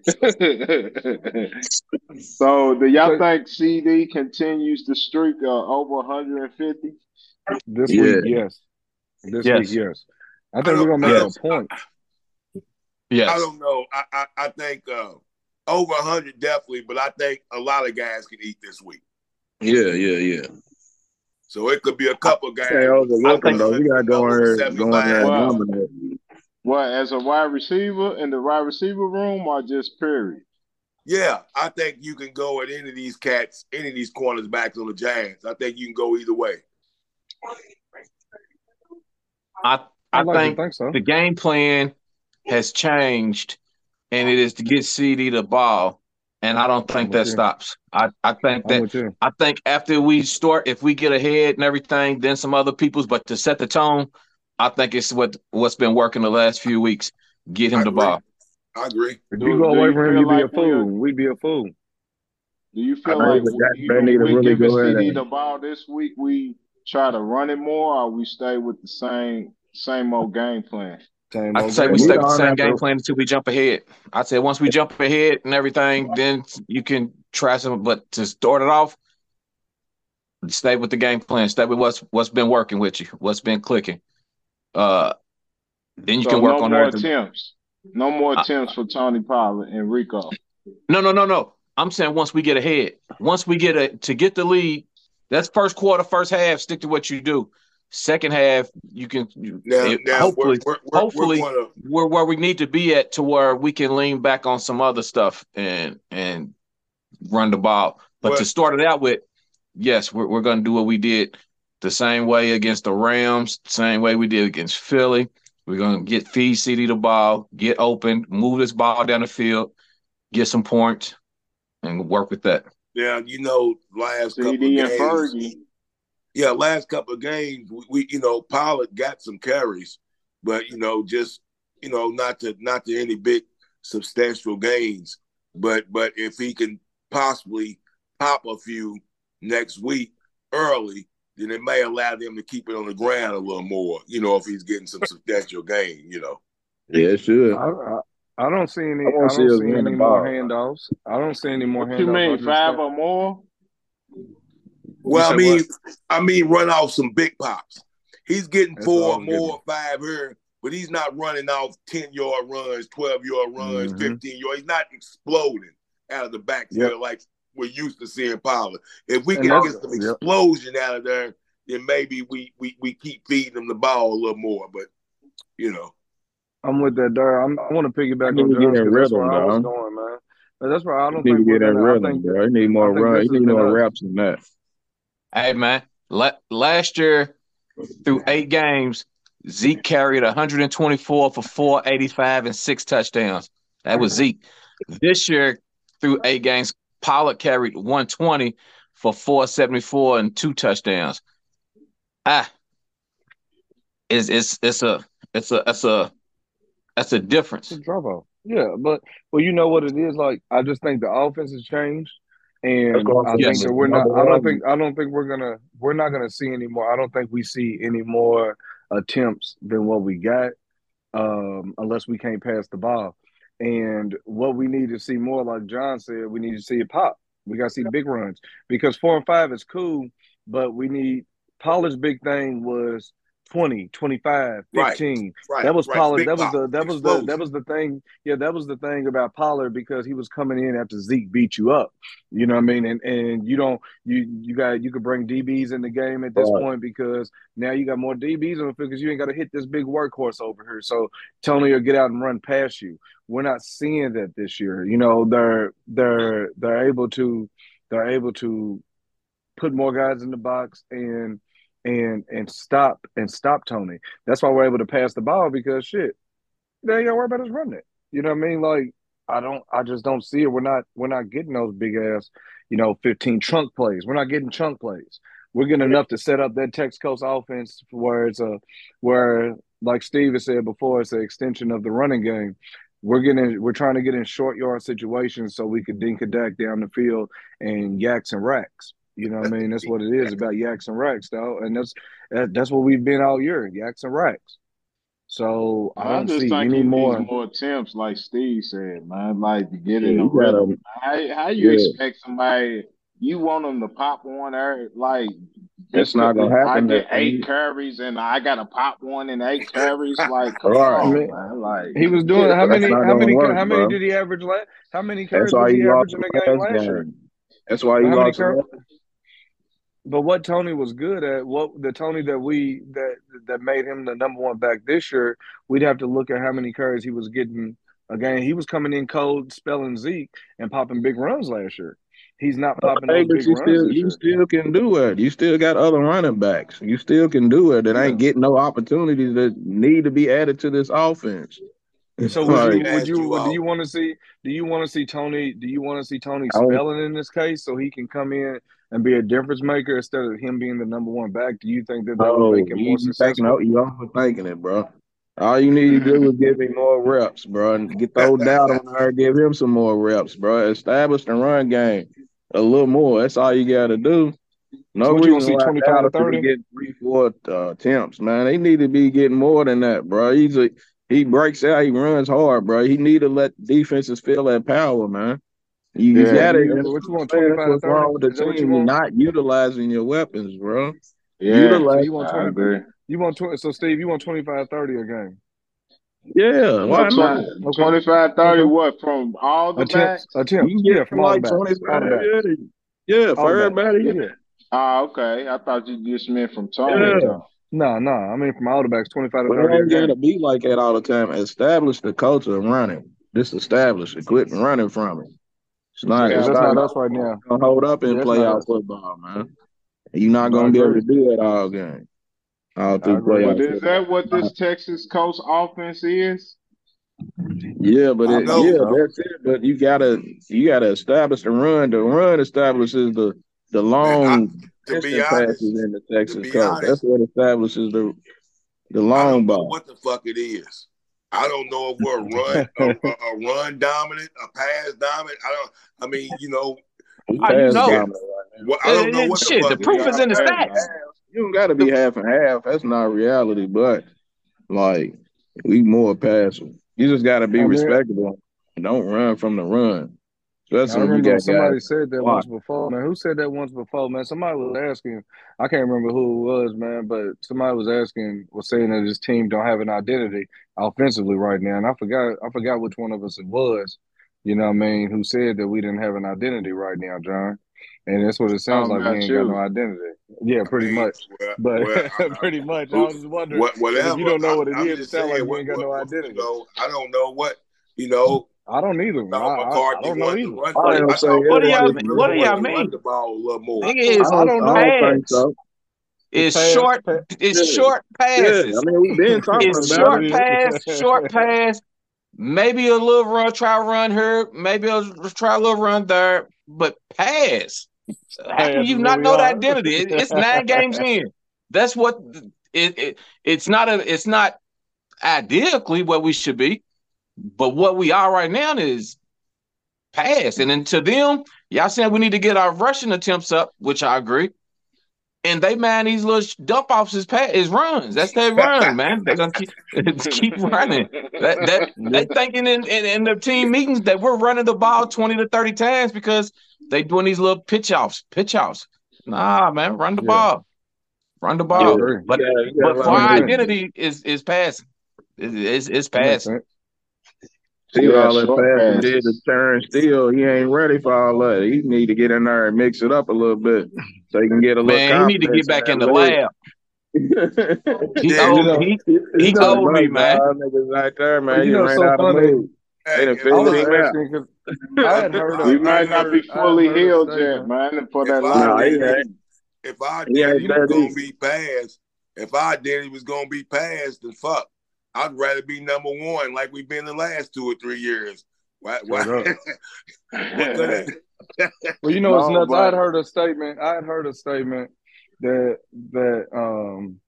Speaker 4: (laughs)
Speaker 7: so do y'all think CD continues the streak of over 150?
Speaker 5: This
Speaker 6: Yeah.
Speaker 5: week, yes. This
Speaker 3: Yes.
Speaker 5: week, yes. I
Speaker 4: I
Speaker 5: think we're gonna make
Speaker 3: Yes.
Speaker 5: a point.
Speaker 3: Yes.
Speaker 4: I don't know. I I, I think uh, over hundred definitely, but I think a lot of guys can eat this week.
Speaker 6: Yeah, yeah, yeah.
Speaker 4: So it could be a couple guys.
Speaker 6: Hey, overlook
Speaker 3: I think-
Speaker 6: though. We gotta go in there, go in there and
Speaker 7: Wow.
Speaker 6: dominate.
Speaker 7: What as a wide receiver in the wide receiver room or just period?
Speaker 4: Yeah, I think you can go at any of these cats, any of these corners backs on the Giants. I think you can go either way.
Speaker 3: I I
Speaker 5: I'd like
Speaker 3: think
Speaker 5: think so.
Speaker 3: the game plan has changed, and it is to get CD the ball, and I don't think that
Speaker 5: you.
Speaker 3: stops. I I think that. I think after we start, if we get ahead and everything, then some other people's. But to set the tone, I think it's what what's been working the last few weeks. Get him
Speaker 4: I
Speaker 3: the
Speaker 4: agree.
Speaker 3: ball.
Speaker 4: I agree.
Speaker 5: If
Speaker 7: Do-
Speaker 5: you go
Speaker 7: do
Speaker 5: away from him, you'd be a
Speaker 7: like we're-
Speaker 5: fool. We'd be a fool.
Speaker 7: Do you feel like
Speaker 6: think that
Speaker 7: we,
Speaker 6: they need to
Speaker 7: we
Speaker 6: really
Speaker 7: giving
Speaker 6: go ahead
Speaker 7: CD the ball this week? We try to run it more, or we stay with the same same old game plan?
Speaker 5: Same
Speaker 3: I
Speaker 5: old
Speaker 3: say we
Speaker 5: game.
Speaker 3: stay
Speaker 6: We
Speaker 3: with the same game
Speaker 6: to-
Speaker 3: plan until we jump ahead. I'd say once we jump ahead and everything, then you can try some. But to start it off, stay with the game plan. Stay with what's what's been working with you, what's been clicking. Uh, then you
Speaker 7: so
Speaker 3: can work
Speaker 7: no
Speaker 3: on
Speaker 7: more
Speaker 3: everything.
Speaker 7: attempts. No more
Speaker 3: I-
Speaker 7: attempts for Tony Pollard and Rico.
Speaker 3: No, no, no, no. I'm saying once we get ahead, once we get a to get the lead, that's first quarter, first half. Stick to what you do. Second half, you can
Speaker 4: Now,
Speaker 3: eh,
Speaker 4: now
Speaker 3: hopefully
Speaker 4: we're, we're, we're,
Speaker 3: hopefully-
Speaker 4: we're gonna,
Speaker 3: we're where we need to be at to where we can lean back on some other stuff and and run the ball. But to start it out with, yes, we're we're gonna do what we did the same way against the Rams, same way we did against Philly. We're gonna get feed CD the ball, get open, move this ball down the field, get some points, and work with that.
Speaker 4: now you know last couple of
Speaker 7: CD and
Speaker 4: games.
Speaker 7: Fergie.
Speaker 4: Yeah, last couple of games, we, we you know Pollard got some carries, but you know just you know not to not to any big substantial gains. But but if he can possibly pop a few next week early, then it may allow them to keep it on the ground a little more. You know, if he's getting some substantial gain. You know.
Speaker 6: Yeah, sure.
Speaker 5: I, I, I don't see any.
Speaker 6: I
Speaker 5: I,
Speaker 6: wanna see
Speaker 5: don't
Speaker 6: us
Speaker 5: see any more handoffs. I don't see any more
Speaker 7: What
Speaker 5: handoffs.
Speaker 7: you mean, five or more?
Speaker 4: Well, I mean,
Speaker 3: what?
Speaker 4: I mean, run off some big pops. He's getting
Speaker 5: That's
Speaker 4: four
Speaker 5: all
Speaker 4: or
Speaker 5: getting.
Speaker 4: more, five here, but he's not running off ten yard runs, twelve yard runs,
Speaker 5: Mhm.
Speaker 4: fifteen yard. He's not exploding out of the backfield like we're used to seeing Pollard. If we can get some
Speaker 5: yep.
Speaker 4: explosion out of there, then maybe we we we keep feeding him the ball a little more. But you know,
Speaker 5: I'm with that, Dar. I'm, I want to piggyback
Speaker 6: Need
Speaker 5: on
Speaker 6: to get
Speaker 5: Jones
Speaker 6: in
Speaker 5: 'cause that's
Speaker 6: rhythm,
Speaker 5: where I was going, man. But that's where I don't
Speaker 6: He need
Speaker 5: think we're
Speaker 6: get in
Speaker 5: gonna. I
Speaker 6: rhythm,
Speaker 5: think
Speaker 6: bro. He need more
Speaker 5: I think
Speaker 6: run. He need more
Speaker 5: us.
Speaker 6: reps than that.
Speaker 3: Hey man, la- last year through eight games, Zeke carried 124 for 485 and six touchdowns. That was Zeke. This year through eight games, Pollard carried 120 for 474 and two touchdowns. Ah, it's it's it's a it's a it's a that's a difference.
Speaker 5: It's a drop off. Yeah, but well, you know what it is. Like, I just think the offense has changed, and I
Speaker 6: saying.
Speaker 5: think that we're not. I don't think. I don't think we're gonna. We're not gonna see any more. I don't think we see any more attempts than what we got, um, unless we can't pass the ball. And what we need to see more, like John said, we need to see it pop. We got to see big runs because four and five is cool, but we need Pollard's big thing was 20, 25, 15.
Speaker 4: right?
Speaker 5: That was
Speaker 4: right.
Speaker 5: Pollard.
Speaker 4: Big
Speaker 5: That was the that was the that was the thing. Yeah, that was the thing about Pollard because he was coming in after Zeke beat you up. You know what I mean? And and you don't you you got you could bring DBs in the game at this
Speaker 6: Right.
Speaker 5: point because now you got more DBs on the field because you ain't got to hit this big workhorse over here. So Tony will get out and run past you. We're not seeing that this year. You know they're they're they're able to they're able to put more guys in the box and and and stop and stop Tony. That's why we're able to pass the ball because shit, they ain't gotta worry about us running it. You know what I mean? Like I don't I just don't see it. We're not we're not getting those big ass, you know, 15 chunk plays. We're not getting chunk plays. We're getting enough to set up that Texas Coast offense where it's a where like Steve has said before, it's an extension of the running game. We're getting we're trying to get in short yard situations so we could dink a dack down the field and yaks and racks. You know what I mean? That's what it is about yaks and racks, though, and that's that, that's what we've been all year, yaks and racks. So I
Speaker 7: I
Speaker 5: don't
Speaker 7: just
Speaker 5: see
Speaker 7: think
Speaker 5: any
Speaker 7: he
Speaker 5: more.
Speaker 7: needs more attempts, like Steve said, man. Like to get
Speaker 6: Yeah,
Speaker 7: in the rhythm. How, how you
Speaker 6: Yeah.
Speaker 7: expect somebody? You want them to pop one there, like
Speaker 6: That's not gonna
Speaker 7: I
Speaker 6: happen.
Speaker 7: get
Speaker 6: That-
Speaker 7: eight carries and I got to pop one in eight carries. (laughs) Like, come
Speaker 6: Right.
Speaker 7: on,
Speaker 5: Man.
Speaker 7: man. Like
Speaker 5: He was doing how many? How many?
Speaker 6: work,
Speaker 5: how many
Speaker 6: bro.
Speaker 5: did he average? La- how many carries
Speaker 6: That's why he
Speaker 5: he
Speaker 6: lost
Speaker 5: averaging
Speaker 6: the
Speaker 5: game
Speaker 6: last
Speaker 5: last year?
Speaker 6: That's why he
Speaker 5: How
Speaker 6: lost. The
Speaker 5: car-
Speaker 6: last-
Speaker 5: but what Tony was good at, what the Tony that we that that made him the number one back this year, we'd have to look at how many carries he was getting Again. He was coming in cold, spelling Zeke and popping big runs last year. He's not uh, popping
Speaker 6: Hey,
Speaker 5: those big
Speaker 6: you
Speaker 5: runs
Speaker 6: still
Speaker 5: this
Speaker 6: you
Speaker 5: year.
Speaker 6: still can do it. You still got other running backs. You still can do it. That
Speaker 5: Yeah.
Speaker 6: ain't getting no opportunities that need to be added to this offense.
Speaker 5: So would you would
Speaker 4: Asked
Speaker 5: you
Speaker 4: you
Speaker 5: do you want to see do you want to see Tony do you want to see Tony spelling in this case so he can come in and be a difference maker instead of him being the number one back? Do you think that that would
Speaker 6: Oh,
Speaker 5: make him more
Speaker 6: you thinking,
Speaker 5: successful?
Speaker 6: you overthinking it, bro. All you need to do is give him more reps, bro, and get those down on her. Give him some more reps, bro. Establish the run game a little more. That's all you got to do. No
Speaker 5: So
Speaker 6: reason
Speaker 5: see,
Speaker 6: why
Speaker 5: 25 to
Speaker 6: Dallas
Speaker 5: 30?
Speaker 6: be getting three, four uh, attempts, man. They need to be getting more than that, bro. He's a he breaks out, he runs hard, bro. He need to let defenses feel that power, man. You, you
Speaker 5: Yeah,
Speaker 6: got
Speaker 5: you-
Speaker 6: it.
Speaker 5: so
Speaker 6: That's
Speaker 5: what you want,
Speaker 6: that's
Speaker 5: 25 to
Speaker 6: what's wrong
Speaker 5: 30?
Speaker 6: with the
Speaker 5: Is that what you
Speaker 6: team. You're not utilizing your weapons, bro.
Speaker 7: Yeah,
Speaker 6: Utilize.
Speaker 5: you want
Speaker 7: I
Speaker 5: 20
Speaker 7: agree.
Speaker 5: You want 20 so Steve, you want 25 30 a game.
Speaker 6: Yeah, why
Speaker 7: What,
Speaker 6: not?
Speaker 7: 20, 25, 30,
Speaker 5: Okay.
Speaker 7: what, from all the
Speaker 5: Attempts,
Speaker 7: backs?
Speaker 6: You can get
Speaker 5: Yeah,
Speaker 6: from
Speaker 5: from all the
Speaker 6: like
Speaker 5: backs.
Speaker 6: 25.
Speaker 5: backs.
Speaker 6: Yeah, yeah, for
Speaker 5: All
Speaker 6: everybody. Yeah.
Speaker 5: Yeah.
Speaker 7: Ah, okay. I thought you just meant from Tony.
Speaker 6: Yeah.
Speaker 7: though.
Speaker 5: No, no. I mean from all the backs, 25 to
Speaker 6: But it
Speaker 5: 30 a
Speaker 6: ain't got to be like that all the time. Establish the culture of running. Just establish it. Quit running from it. It's not.
Speaker 5: Because
Speaker 6: It's
Speaker 5: that's
Speaker 6: not
Speaker 5: not us right now.
Speaker 6: gonna hold up and
Speaker 5: Yeah, that's not
Speaker 6: playoff football, man. You're not gonna be able to do that all game, all through
Speaker 5: agree.
Speaker 6: playoff
Speaker 7: But is that what this Texas Coast offense is?
Speaker 6: Yeah, but it,
Speaker 4: know,
Speaker 6: yeah,
Speaker 5: so.
Speaker 6: that's it. But you gotta you gotta establish the run. The run establishes the the long
Speaker 4: to be
Speaker 6: distance
Speaker 4: honest,
Speaker 6: passes in the Texas coast.
Speaker 4: honest-
Speaker 6: That's what establishes the the
Speaker 4: I
Speaker 6: long
Speaker 4: don't know
Speaker 6: ball.
Speaker 4: what the fuck it is. I don't know if we're a run a, a, a run dominant, a pass dominant. I don't. I mean, you know,
Speaker 6: We
Speaker 3: How you
Speaker 6: pass
Speaker 3: know?
Speaker 6: dominant right now.
Speaker 4: what, I don't know what
Speaker 3: Shit,
Speaker 4: the
Speaker 3: the proof is in the
Speaker 7: Yeah.
Speaker 3: stats.
Speaker 6: You don't got to be half and half. That's not reality, but like we more passive. You just got to be
Speaker 5: I mean-
Speaker 6: respectable. Don't run from the run.
Speaker 5: I
Speaker 6: Especially when you
Speaker 5: remember
Speaker 6: got
Speaker 5: somebody
Speaker 6: guys.
Speaker 5: said that
Speaker 6: block.
Speaker 5: once before, man. Who said that once before, man? Somebody was asking. I can't remember who it was, man, but somebody was asking, was saying that his team don't have an identity offensively right now, and I forgot, I forgot which one of us it was. You know what I mean? Who said that we didn't have an identity right now, John? And that's what it oh, sounds
Speaker 7: Talking
Speaker 5: like. We
Speaker 7: about
Speaker 5: ain't got no identity. Yeah,
Speaker 4: I
Speaker 5: pretty
Speaker 4: mean,
Speaker 5: much.
Speaker 4: well-
Speaker 5: But
Speaker 4: well, (laughs) I- I-
Speaker 5: pretty much, I
Speaker 4: who-
Speaker 5: was just wondering
Speaker 4: what,
Speaker 5: if
Speaker 4: whatever.
Speaker 5: you don't know what it
Speaker 4: I'm
Speaker 5: is. It sounds like
Speaker 4: saying,
Speaker 5: you
Speaker 4: what,
Speaker 5: ain't got
Speaker 4: what,
Speaker 5: no
Speaker 4: what,
Speaker 5: identity.
Speaker 4: you know, I don't know what you know.
Speaker 5: I don't either. I, I, I
Speaker 4: McCarthy
Speaker 5: don't know either.
Speaker 4: to run.
Speaker 6: I
Speaker 4: I
Speaker 6: gonna say
Speaker 4: thought
Speaker 3: What do y'all-
Speaker 4: mean?
Speaker 3: what do y'all
Speaker 4: wanted to run
Speaker 3: mean?
Speaker 4: the ball a little more.
Speaker 3: Thing is,
Speaker 5: I don't know.
Speaker 6: I don't think so.
Speaker 3: It's
Speaker 5: Pass,
Speaker 3: short.
Speaker 5: pass.
Speaker 3: It's
Speaker 6: Yeah.
Speaker 3: short
Speaker 6: Yeah,
Speaker 3: passes.
Speaker 6: I mean we've been talking
Speaker 3: It's
Speaker 6: about
Speaker 3: short
Speaker 6: it.
Speaker 3: pass, short (laughs) pass. Maybe a little run, try run here. Maybe a try a little run there, but pass. How can you not know the identity? It- it's nine (laughs) games in. That's what it, it. It's not a. It's not ideally what we should be, but what we are right now is pass. And then to them, y'all saying we need to get our rushing attempts up, which I agree. And they man these little sh- dump offs is pass is runs. That's their run, man. They're gonna keep (laughs) keep running. That that they (laughs) thinking in, in in the team meetings that we're running the ball twenty to thirty times because they doing these little pitch offs, pitch offs. Nah, man, run the
Speaker 5: Yeah.
Speaker 3: ball, run the ball.
Speaker 5: agree.
Speaker 3: But
Speaker 6: Yeah,
Speaker 3: but for our identity is is passing. It's it's, it's
Speaker 5: That makes
Speaker 3: passing.
Speaker 6: See
Speaker 7: Yeah,
Speaker 6: all that
Speaker 7: short
Speaker 6: passing did
Speaker 7: passes.
Speaker 6: to Terence Steele. He ain't ready for all that. He need to get in there and mix it up a little bit so he can get a little
Speaker 3: Man, he need to get back in the
Speaker 6: leg.
Speaker 3: lab. (laughs) He
Speaker 4: Yeah,
Speaker 5: you know,
Speaker 3: he
Speaker 6: He
Speaker 3: he
Speaker 6: done
Speaker 3: me,
Speaker 6: right,
Speaker 3: man.
Speaker 6: dog. Niggas right there, man.
Speaker 5: You
Speaker 6: You
Speaker 5: know,
Speaker 6: ran
Speaker 5: so
Speaker 6: out of
Speaker 5: funny.
Speaker 6: moves. They done
Speaker 5: I
Speaker 6: figured
Speaker 5: was
Speaker 6: him out.
Speaker 5: I had heard
Speaker 7: He
Speaker 5: a, I
Speaker 7: might not be
Speaker 5: heard, I had
Speaker 7: fully healed yet,
Speaker 5: statement.
Speaker 7: man, for that
Speaker 4: our
Speaker 6: Nah,
Speaker 7: line.
Speaker 6: he
Speaker 4: identity,
Speaker 6: ain't.
Speaker 4: if our
Speaker 6: He
Speaker 4: identity
Speaker 6: ain't
Speaker 4: was gonna be passed, if our identity was gonna be passed, then fuck. I'd rather be number one like we've been the last two or three years. Why? why? (laughs) What could it? (laughs)
Speaker 5: Well, you know, it's nuts. I had heard a statement. I had heard a statement that that um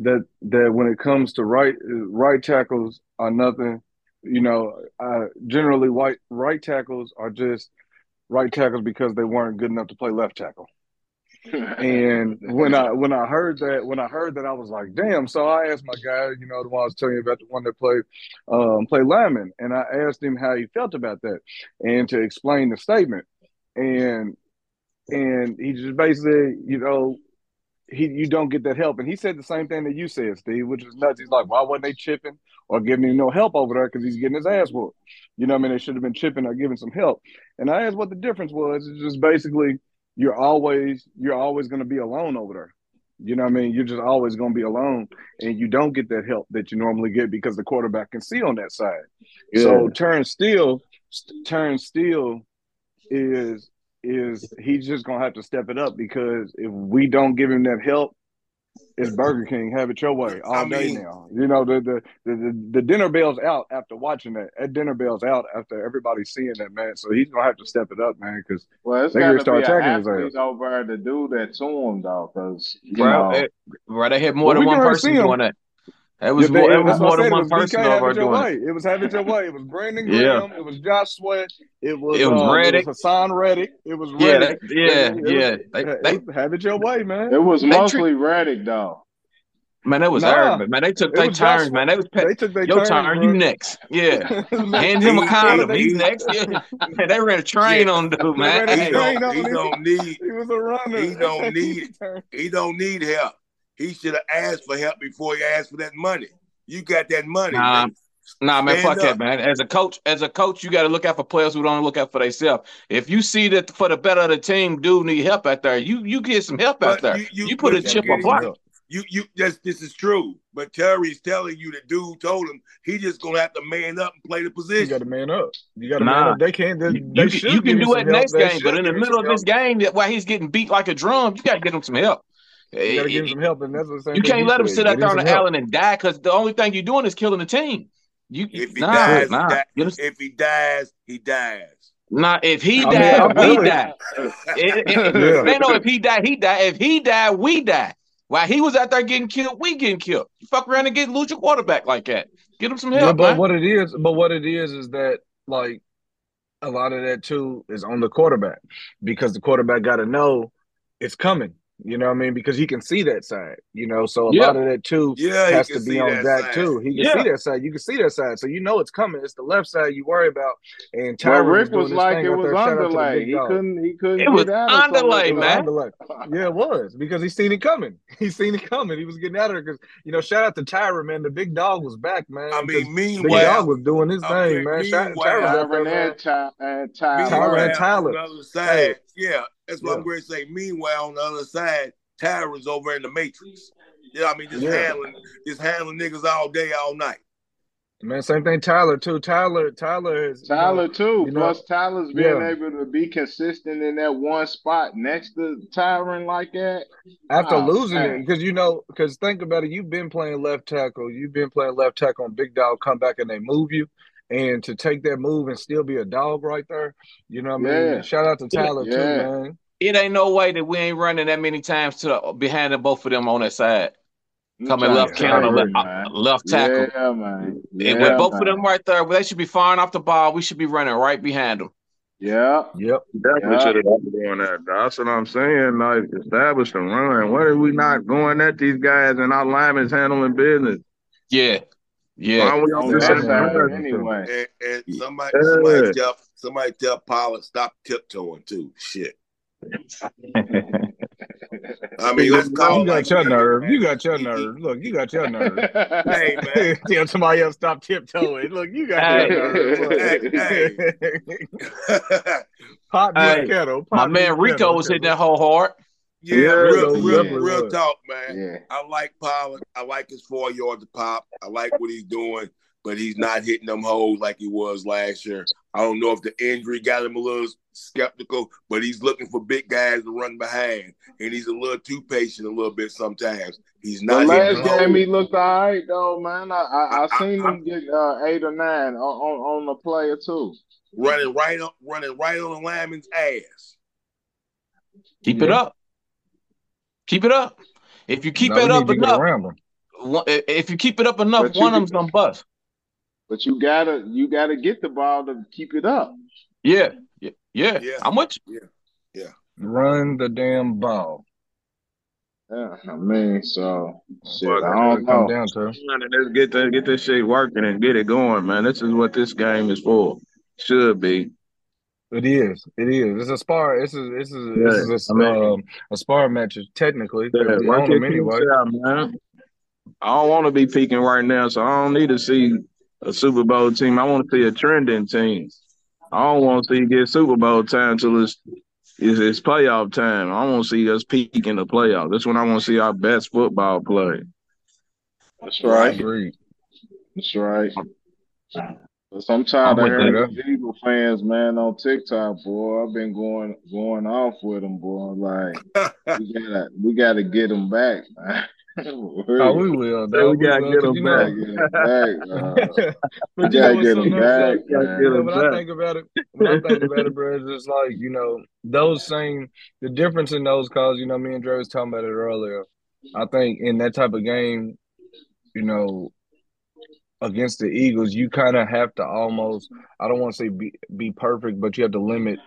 Speaker 5: that that when it comes to right right tackles are nothing. You know, uh, generally white right tackles are just right tackles because they weren't good enough to play left tackle. And when I when I heard that when I heard that I was like, damn. So I asked my guy, you know, the one I was telling you about, the one that played um played lineman, and I asked him how he felt about that, and to explain the statement, and and he just basically, you know, he you don't get that help, and he said the same thing that you said, Steve, which is nuts. He's like, why wasn't they chipping or giving him no help over there because he's getting his ass whooped? You know, what I mean, they should have been chipping or giving some help. And I asked what the difference was. It's just basically you're always you're always going to be alone over there. You know what I mean? You're just always going to be alone, and you don't get that help that you normally get because the quarterback can see on that side.
Speaker 6: Yeah.
Speaker 5: So Terence Steele, Terence Steele is is he's just gonna have to step it up because if we don't give him that help, it's Burger King. Have it your way all
Speaker 4: I
Speaker 5: day
Speaker 4: mean-
Speaker 5: now. You know the the, the the the dinner bell's out after watching that. That dinner bell's out after everybody's seeing that man. So he's gonna have to step it up, man. Because
Speaker 7: Well, it's
Speaker 5: They
Speaker 7: got
Speaker 5: gotta start
Speaker 7: be an
Speaker 5: attacking his ass.
Speaker 7: over there to do that to him, though, because you
Speaker 3: Bro,
Speaker 7: know,
Speaker 3: it, bro, they had more
Speaker 5: Well,
Speaker 3: than one
Speaker 5: can already
Speaker 3: person
Speaker 5: see 'em.
Speaker 3: Doing that. It was
Speaker 5: Yeah,
Speaker 3: more,
Speaker 5: they-
Speaker 3: it was more than
Speaker 5: said.
Speaker 3: One
Speaker 5: was
Speaker 3: person over doing it.
Speaker 5: way. It was have it your way. It was Brandon
Speaker 3: Yeah.
Speaker 5: Graham. It was Josh Sweat. It was
Speaker 3: It was
Speaker 5: uh,
Speaker 3: Reddick.
Speaker 5: It was Haason Reddick. It was
Speaker 3: Yeah,
Speaker 5: Reddick.
Speaker 3: they, yeah,
Speaker 5: It was-
Speaker 3: yeah. They, they,
Speaker 5: have it your way, man.
Speaker 7: it was
Speaker 3: They
Speaker 7: mostly Reddick, though.
Speaker 3: man, that was
Speaker 5: Nah,
Speaker 3: everybody. Man, they took
Speaker 5: it
Speaker 3: their
Speaker 5: was Josh
Speaker 3: turns, man. They was
Speaker 5: They took their
Speaker 3: your
Speaker 5: turns,
Speaker 3: turn,
Speaker 5: bro. (laughs)
Speaker 3: you next. Yeah. Hand him a
Speaker 4: He-
Speaker 3: condom. He's (laughs) next. Yeah. Man, they ran a train
Speaker 4: Yeah.
Speaker 3: on dude, man.
Speaker 5: ran
Speaker 4: He don't, he don't need
Speaker 5: He was a runner.
Speaker 4: He don't (laughs) need- he don't need help. He should have asked for help before he asked for that money. You got that money.
Speaker 3: Nah,
Speaker 4: man.
Speaker 3: Nah, man,
Speaker 4: Stand
Speaker 3: fuck that, man. As a coach, as a coach, you got to look out for players who don't look out for themselves. If you see that for the better of the team, dude need help out there, you you get some help out there.
Speaker 4: you-
Speaker 3: You,
Speaker 4: you-
Speaker 3: put a chip on
Speaker 4: him
Speaker 3: block.
Speaker 4: You you that's this is true. But Terry's telling you the dude told him he just gonna have to man up and play the position.
Speaker 5: You got to man up. You got to
Speaker 3: Nah.
Speaker 5: man up. They can't. They,
Speaker 3: You,
Speaker 5: they
Speaker 3: you
Speaker 5: should
Speaker 3: you can do it next
Speaker 5: They
Speaker 3: game,
Speaker 5: should
Speaker 3: but in the middle
Speaker 5: some
Speaker 3: of this
Speaker 5: help.
Speaker 3: game, that while he's getting beat like a drum, you got to get him some help.
Speaker 5: You eh, got to eh, give him some help, and that's the same
Speaker 3: You can't let him sit out there on the
Speaker 5: help.
Speaker 3: island and die because the only thing you're doing is killing the team. You
Speaker 4: If he
Speaker 3: nah,
Speaker 4: dies, he
Speaker 3: nah,
Speaker 4: di-
Speaker 3: Get him-
Speaker 4: if he dies, he dies.
Speaker 3: nah. If he
Speaker 5: I mean,
Speaker 3: died,
Speaker 5: I'm
Speaker 3: we
Speaker 5: telling you.
Speaker 3: die. It- it-
Speaker 5: Yeah.
Speaker 3: They know if he died, he died. If he died, we die. While he was out there getting killed, we getting killed. You fuck around and get lose your quarterback like that. Get him some
Speaker 5: Yeah,
Speaker 3: help,
Speaker 5: but
Speaker 3: man.
Speaker 5: what it is, but what it is is that like a lot of that too is on the quarterback because the quarterback got to know it's coming. You know what I mean? Because he can see that side. You know, so a
Speaker 3: Yeah.
Speaker 5: lot of that too
Speaker 4: Yeah,
Speaker 5: has to be on
Speaker 4: that
Speaker 5: Dak
Speaker 4: side.
Speaker 5: too. He can
Speaker 3: Yeah.
Speaker 5: see that side. You can see that side, so you know it's coming. It's the left side you worry about. And
Speaker 7: But
Speaker 5: Tyron
Speaker 7: Rick
Speaker 5: doing
Speaker 7: was like it was
Speaker 5: there. Shout the
Speaker 7: underlay. He
Speaker 5: dog.
Speaker 7: couldn't he couldn't
Speaker 3: It was
Speaker 7: get out of some of
Speaker 3: underlay,
Speaker 7: it,
Speaker 5: It
Speaker 3: man.
Speaker 5: underlay. Yeah, it was because he seen it coming. (laughs) He seen it coming. He was getting out of there because you know. Shout out to Tyron, man. The big dog was back, man.
Speaker 4: I
Speaker 5: 'cause
Speaker 4: mean,
Speaker 5: Big
Speaker 4: meanwhile,
Speaker 5: dog was doing his
Speaker 4: I
Speaker 5: thing,
Speaker 4: mean,
Speaker 5: man. Shout,
Speaker 4: meanwhile-
Speaker 5: Tyron out there,
Speaker 7: Tyron and Ty and
Speaker 5: Tyron
Speaker 7: Tyler.
Speaker 5: and Tyler.
Speaker 4: on the other side, yeah, that's what
Speaker 5: Yeah.
Speaker 4: I'm going to say. Meanwhile, on the other side, Tyron's over in the Matrix. You Yeah, I mean, just
Speaker 5: Yeah.
Speaker 4: handling, just handling niggas all day, all night.
Speaker 5: Man, same thing. Tyler too. Tyler, Tyler is you know,
Speaker 7: Tyler too.
Speaker 5: you know,
Speaker 7: Plus Tyler's being
Speaker 5: yeah.
Speaker 7: able to be consistent in that one spot next to Tyron like that.
Speaker 5: after
Speaker 7: Oh,
Speaker 5: losing
Speaker 7: man.
Speaker 5: it because you know because think about it. You've been playing left tackle. You've been playing left tackle on big dog come back and they move you. And to take that move and still be a dog right there, you know what I mean?
Speaker 7: Yeah.
Speaker 5: Shout out to Tyler too, man.
Speaker 3: It ain't no way that we ain't running that many times to the, behind the both of them on that side. Coming left counter, left,
Speaker 7: man.
Speaker 3: left tackle.
Speaker 7: Yeah, man.
Speaker 3: And
Speaker 7: Yeah,
Speaker 3: with both of them right there, they should be firing off the ball. We should be running right behind them.
Speaker 7: Yeah.
Speaker 5: Yep.
Speaker 6: Definitely
Speaker 7: Yeah.
Speaker 6: should have been doing that. That's what I'm saying. Like establish the run. What are we not going at these guys and our linemen's handling business?
Speaker 3: Yeah,
Speaker 6: Why
Speaker 3: yeah.
Speaker 6: we
Speaker 7: On
Speaker 6: on
Speaker 7: that
Speaker 6: this
Speaker 5: That's
Speaker 7: side
Speaker 5: right.
Speaker 7: anyway.
Speaker 4: And, and somebody,
Speaker 6: Yeah.
Speaker 4: somebody tell, somebody tell Pollard stop tiptoeing too. Shit. (laughs) I mean, let's call
Speaker 5: You got
Speaker 4: like
Speaker 5: your
Speaker 4: it is,
Speaker 5: nerve.
Speaker 4: man.
Speaker 5: You got your
Speaker 4: He- he-
Speaker 5: nerve. Look, you got your nerve. (laughs)
Speaker 4: Hey man, (laughs)
Speaker 5: Tell somebody else stop tiptoeing. Look, you got
Speaker 3: Hey.
Speaker 5: your nerve.
Speaker 4: Hey,
Speaker 5: Look. Pot me
Speaker 3: Hey,
Speaker 5: kettle.
Speaker 3: My
Speaker 5: Pot me a
Speaker 3: man Rico
Speaker 5: kettle,
Speaker 3: was hitting
Speaker 5: 'cause-
Speaker 3: that whole hard.
Speaker 4: Yeah,
Speaker 6: Yeah,
Speaker 4: real,
Speaker 5: he
Speaker 4: real, real talk, man.
Speaker 7: yeah.
Speaker 4: I like Pollard. I like his four yards of pop. I like what he's doing, but he's not hitting them holes like he was last year. I don't know if the injury got him a little skeptical, but he's looking for big guys to run behind, and he's a little too patient a little bit sometimes. He's not.
Speaker 7: The
Speaker 4: not
Speaker 7: last
Speaker 4: hitting
Speaker 7: game
Speaker 4: holes.
Speaker 7: he looked all right though, man. I I, I
Speaker 4: I-
Speaker 7: seen
Speaker 4: I-
Speaker 7: him get uh, eight or nine on, on on the player too.
Speaker 4: running right on, running right on the lineman's ass.
Speaker 3: Keep it up. Keep it up. If you keep
Speaker 5: No,
Speaker 3: it up enough,
Speaker 5: around him.
Speaker 3: one- if you keep it up enough,
Speaker 7: But you
Speaker 3: one of them's gonna bust.
Speaker 7: But you gotta you gotta get the ball to keep it up.
Speaker 3: Yeah, yeah, yeah.
Speaker 4: Yeah.
Speaker 3: I'm with you.
Speaker 5: Run the damn ball.
Speaker 7: Yeah, I mean, so shit,
Speaker 6: Well,
Speaker 7: I don't
Speaker 5: it come
Speaker 7: know.
Speaker 5: down to.
Speaker 6: Let's get that, get this shit working and get it going, man. This is what this game is for. Should be.
Speaker 5: It is. It is. It's a spar. This is. This is. This is a,
Speaker 6: I mean-
Speaker 5: um, a spar match. Technically,
Speaker 6: Yeah,
Speaker 5: we
Speaker 6: work
Speaker 5: own
Speaker 6: your
Speaker 5: them anyway.
Speaker 6: out, man. I don't want to be peaking right now, so I don't need to see a Super Bowl team. I want to see a trending team. I don't want to see you get Super Bowl time till it's it's, it's playoff time. I want to see us peak in the playoff. That's when I want to see our best football play.
Speaker 7: That's right.
Speaker 5: Agreed.
Speaker 7: That's right. But sometimes I
Speaker 3: I'm with
Speaker 7: hear
Speaker 5: that.
Speaker 7: these Eagle fans, man, on TikTok, boy. I've been going going off with them, boy. Like (laughs) we gotta we gotta get them back. man. (laughs)
Speaker 5: Oh, we will.
Speaker 6: Yeah,
Speaker 5: dog.
Speaker 6: we gotta
Speaker 5: will,
Speaker 6: get
Speaker 5: 'cause
Speaker 6: them (laughs)
Speaker 5: you
Speaker 7: gotta
Speaker 5: know-
Speaker 7: get them back. Uh, we
Speaker 5: but you know
Speaker 7: gotta get them back,
Speaker 5: like,
Speaker 6: Gotta
Speaker 7: man.
Speaker 6: get
Speaker 5: you know,
Speaker 6: 'em
Speaker 5: when I think about it, when I think about it, bro, it's just like you know those same the difference in those calls. You know, me and Dre was talking about it earlier. I think in that type of game, you know, against the Eagles, you kind of have to almost I don't want to say be be perfect, but you have to limit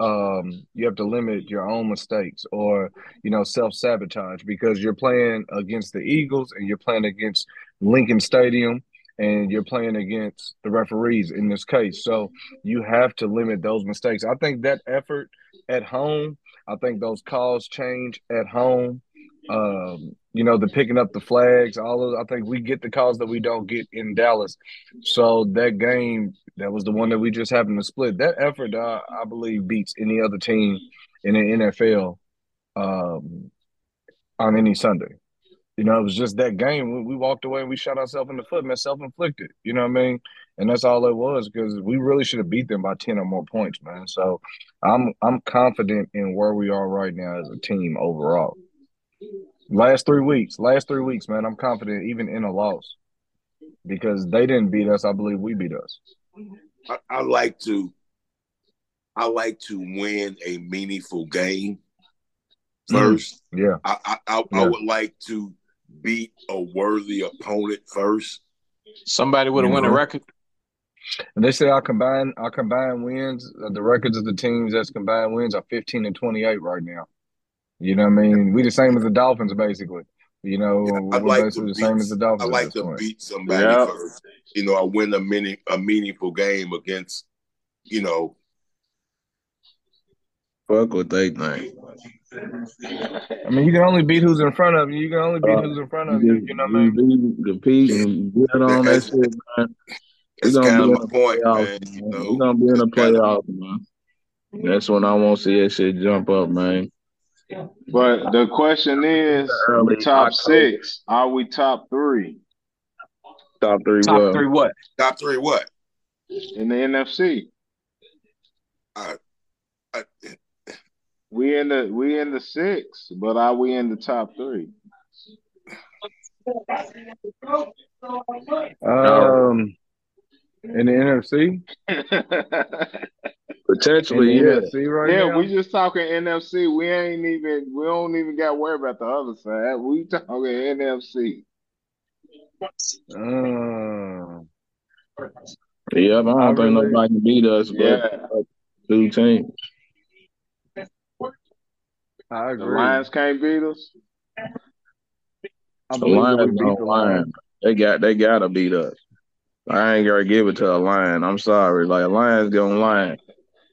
Speaker 5: um you have to limit your own mistakes or you know self-sabotage because you're playing against the Eagles and you're playing against Lincoln Stadium and you're playing against the referees in this case. So you have to limit those mistakes. I think that effort at home, I think those calls change at home. Um, you know, the picking up the flags, all of I think we get the calls that we don't get in Dallas. So that game, that was the one that we just happened to split. That effort, uh, I believe, beats any other team in the NFL um, on any Sunday. You know, it was just that game. We, we walked away and we shot ourselves in the foot, man, self inflicted. You know what I mean? And that's all it was because we really should have beat them by ten or more points, man. So I'm I'm confident in where we are right now as a team overall. Last three weeks, last three weeks, man, I'm confident even in a loss because they didn't beat us. I believe we beat us.
Speaker 4: I, I like to I like to win a meaningful game first.
Speaker 5: Yeah,
Speaker 4: I, I, I, I would like to beat a worthy opponent first.
Speaker 3: Somebody would have won a record.
Speaker 5: and they say our combined our combined wins, uh, the records of the teams that's combined wins are 15 and 28 right now. You know what I mean? We the same as the Dolphins, basically. You know,
Speaker 4: I'd
Speaker 5: we're
Speaker 4: like to
Speaker 5: basically the
Speaker 4: beat,
Speaker 5: same as the Dolphins.
Speaker 4: I like to
Speaker 5: point.
Speaker 4: beat somebody
Speaker 7: Yeah.
Speaker 4: first. You know, I win a mini a meaningful game against, you know,
Speaker 6: Fuck what they think.
Speaker 5: I mean, you can only beat who's in front of you. You can only beat
Speaker 6: Uh,
Speaker 5: who's in front of you. You know what I mean?
Speaker 6: We compete and get on that
Speaker 4: That's-
Speaker 6: shit, man.
Speaker 4: that's
Speaker 6: gonna
Speaker 4: kind of my
Speaker 6: the
Speaker 4: point,
Speaker 6: playoffs,
Speaker 4: man. You
Speaker 6: man.
Speaker 4: know,
Speaker 6: We're gonna be in the playoffs, man. That's when I want to see that shit jump up, man.
Speaker 7: But the question is,
Speaker 6: Early
Speaker 7: we top six. Are we top three
Speaker 6: Top three,
Speaker 3: Top
Speaker 6: well,
Speaker 3: three what?
Speaker 4: top three. What?
Speaker 7: in the NFC?
Speaker 4: I, I,
Speaker 7: We in the we in the six, but are we in the top three?
Speaker 5: Um, in the NFC, (laughs)
Speaker 6: potentially, yeah.
Speaker 5: NFC right
Speaker 7: yeah,
Speaker 5: now.
Speaker 7: we just talking NFC. We ain't even we don't even got to worry about the other side. We talking NFC.
Speaker 5: Uh,
Speaker 6: Yep, I don't
Speaker 5: I
Speaker 6: think
Speaker 5: really-
Speaker 6: nobody can beat us, but
Speaker 7: Yeah,
Speaker 6: two teams.
Speaker 5: I agree. the.
Speaker 7: Lions can't beat us.
Speaker 5: I
Speaker 6: The
Speaker 5: believe that we
Speaker 6: Lions
Speaker 5: beat
Speaker 6: don't
Speaker 5: the
Speaker 6: line.
Speaker 5: Lions.
Speaker 6: They got they gotta beat us. I ain't gonna give it to a lion. I'm sorry. Like a lion's gonna line.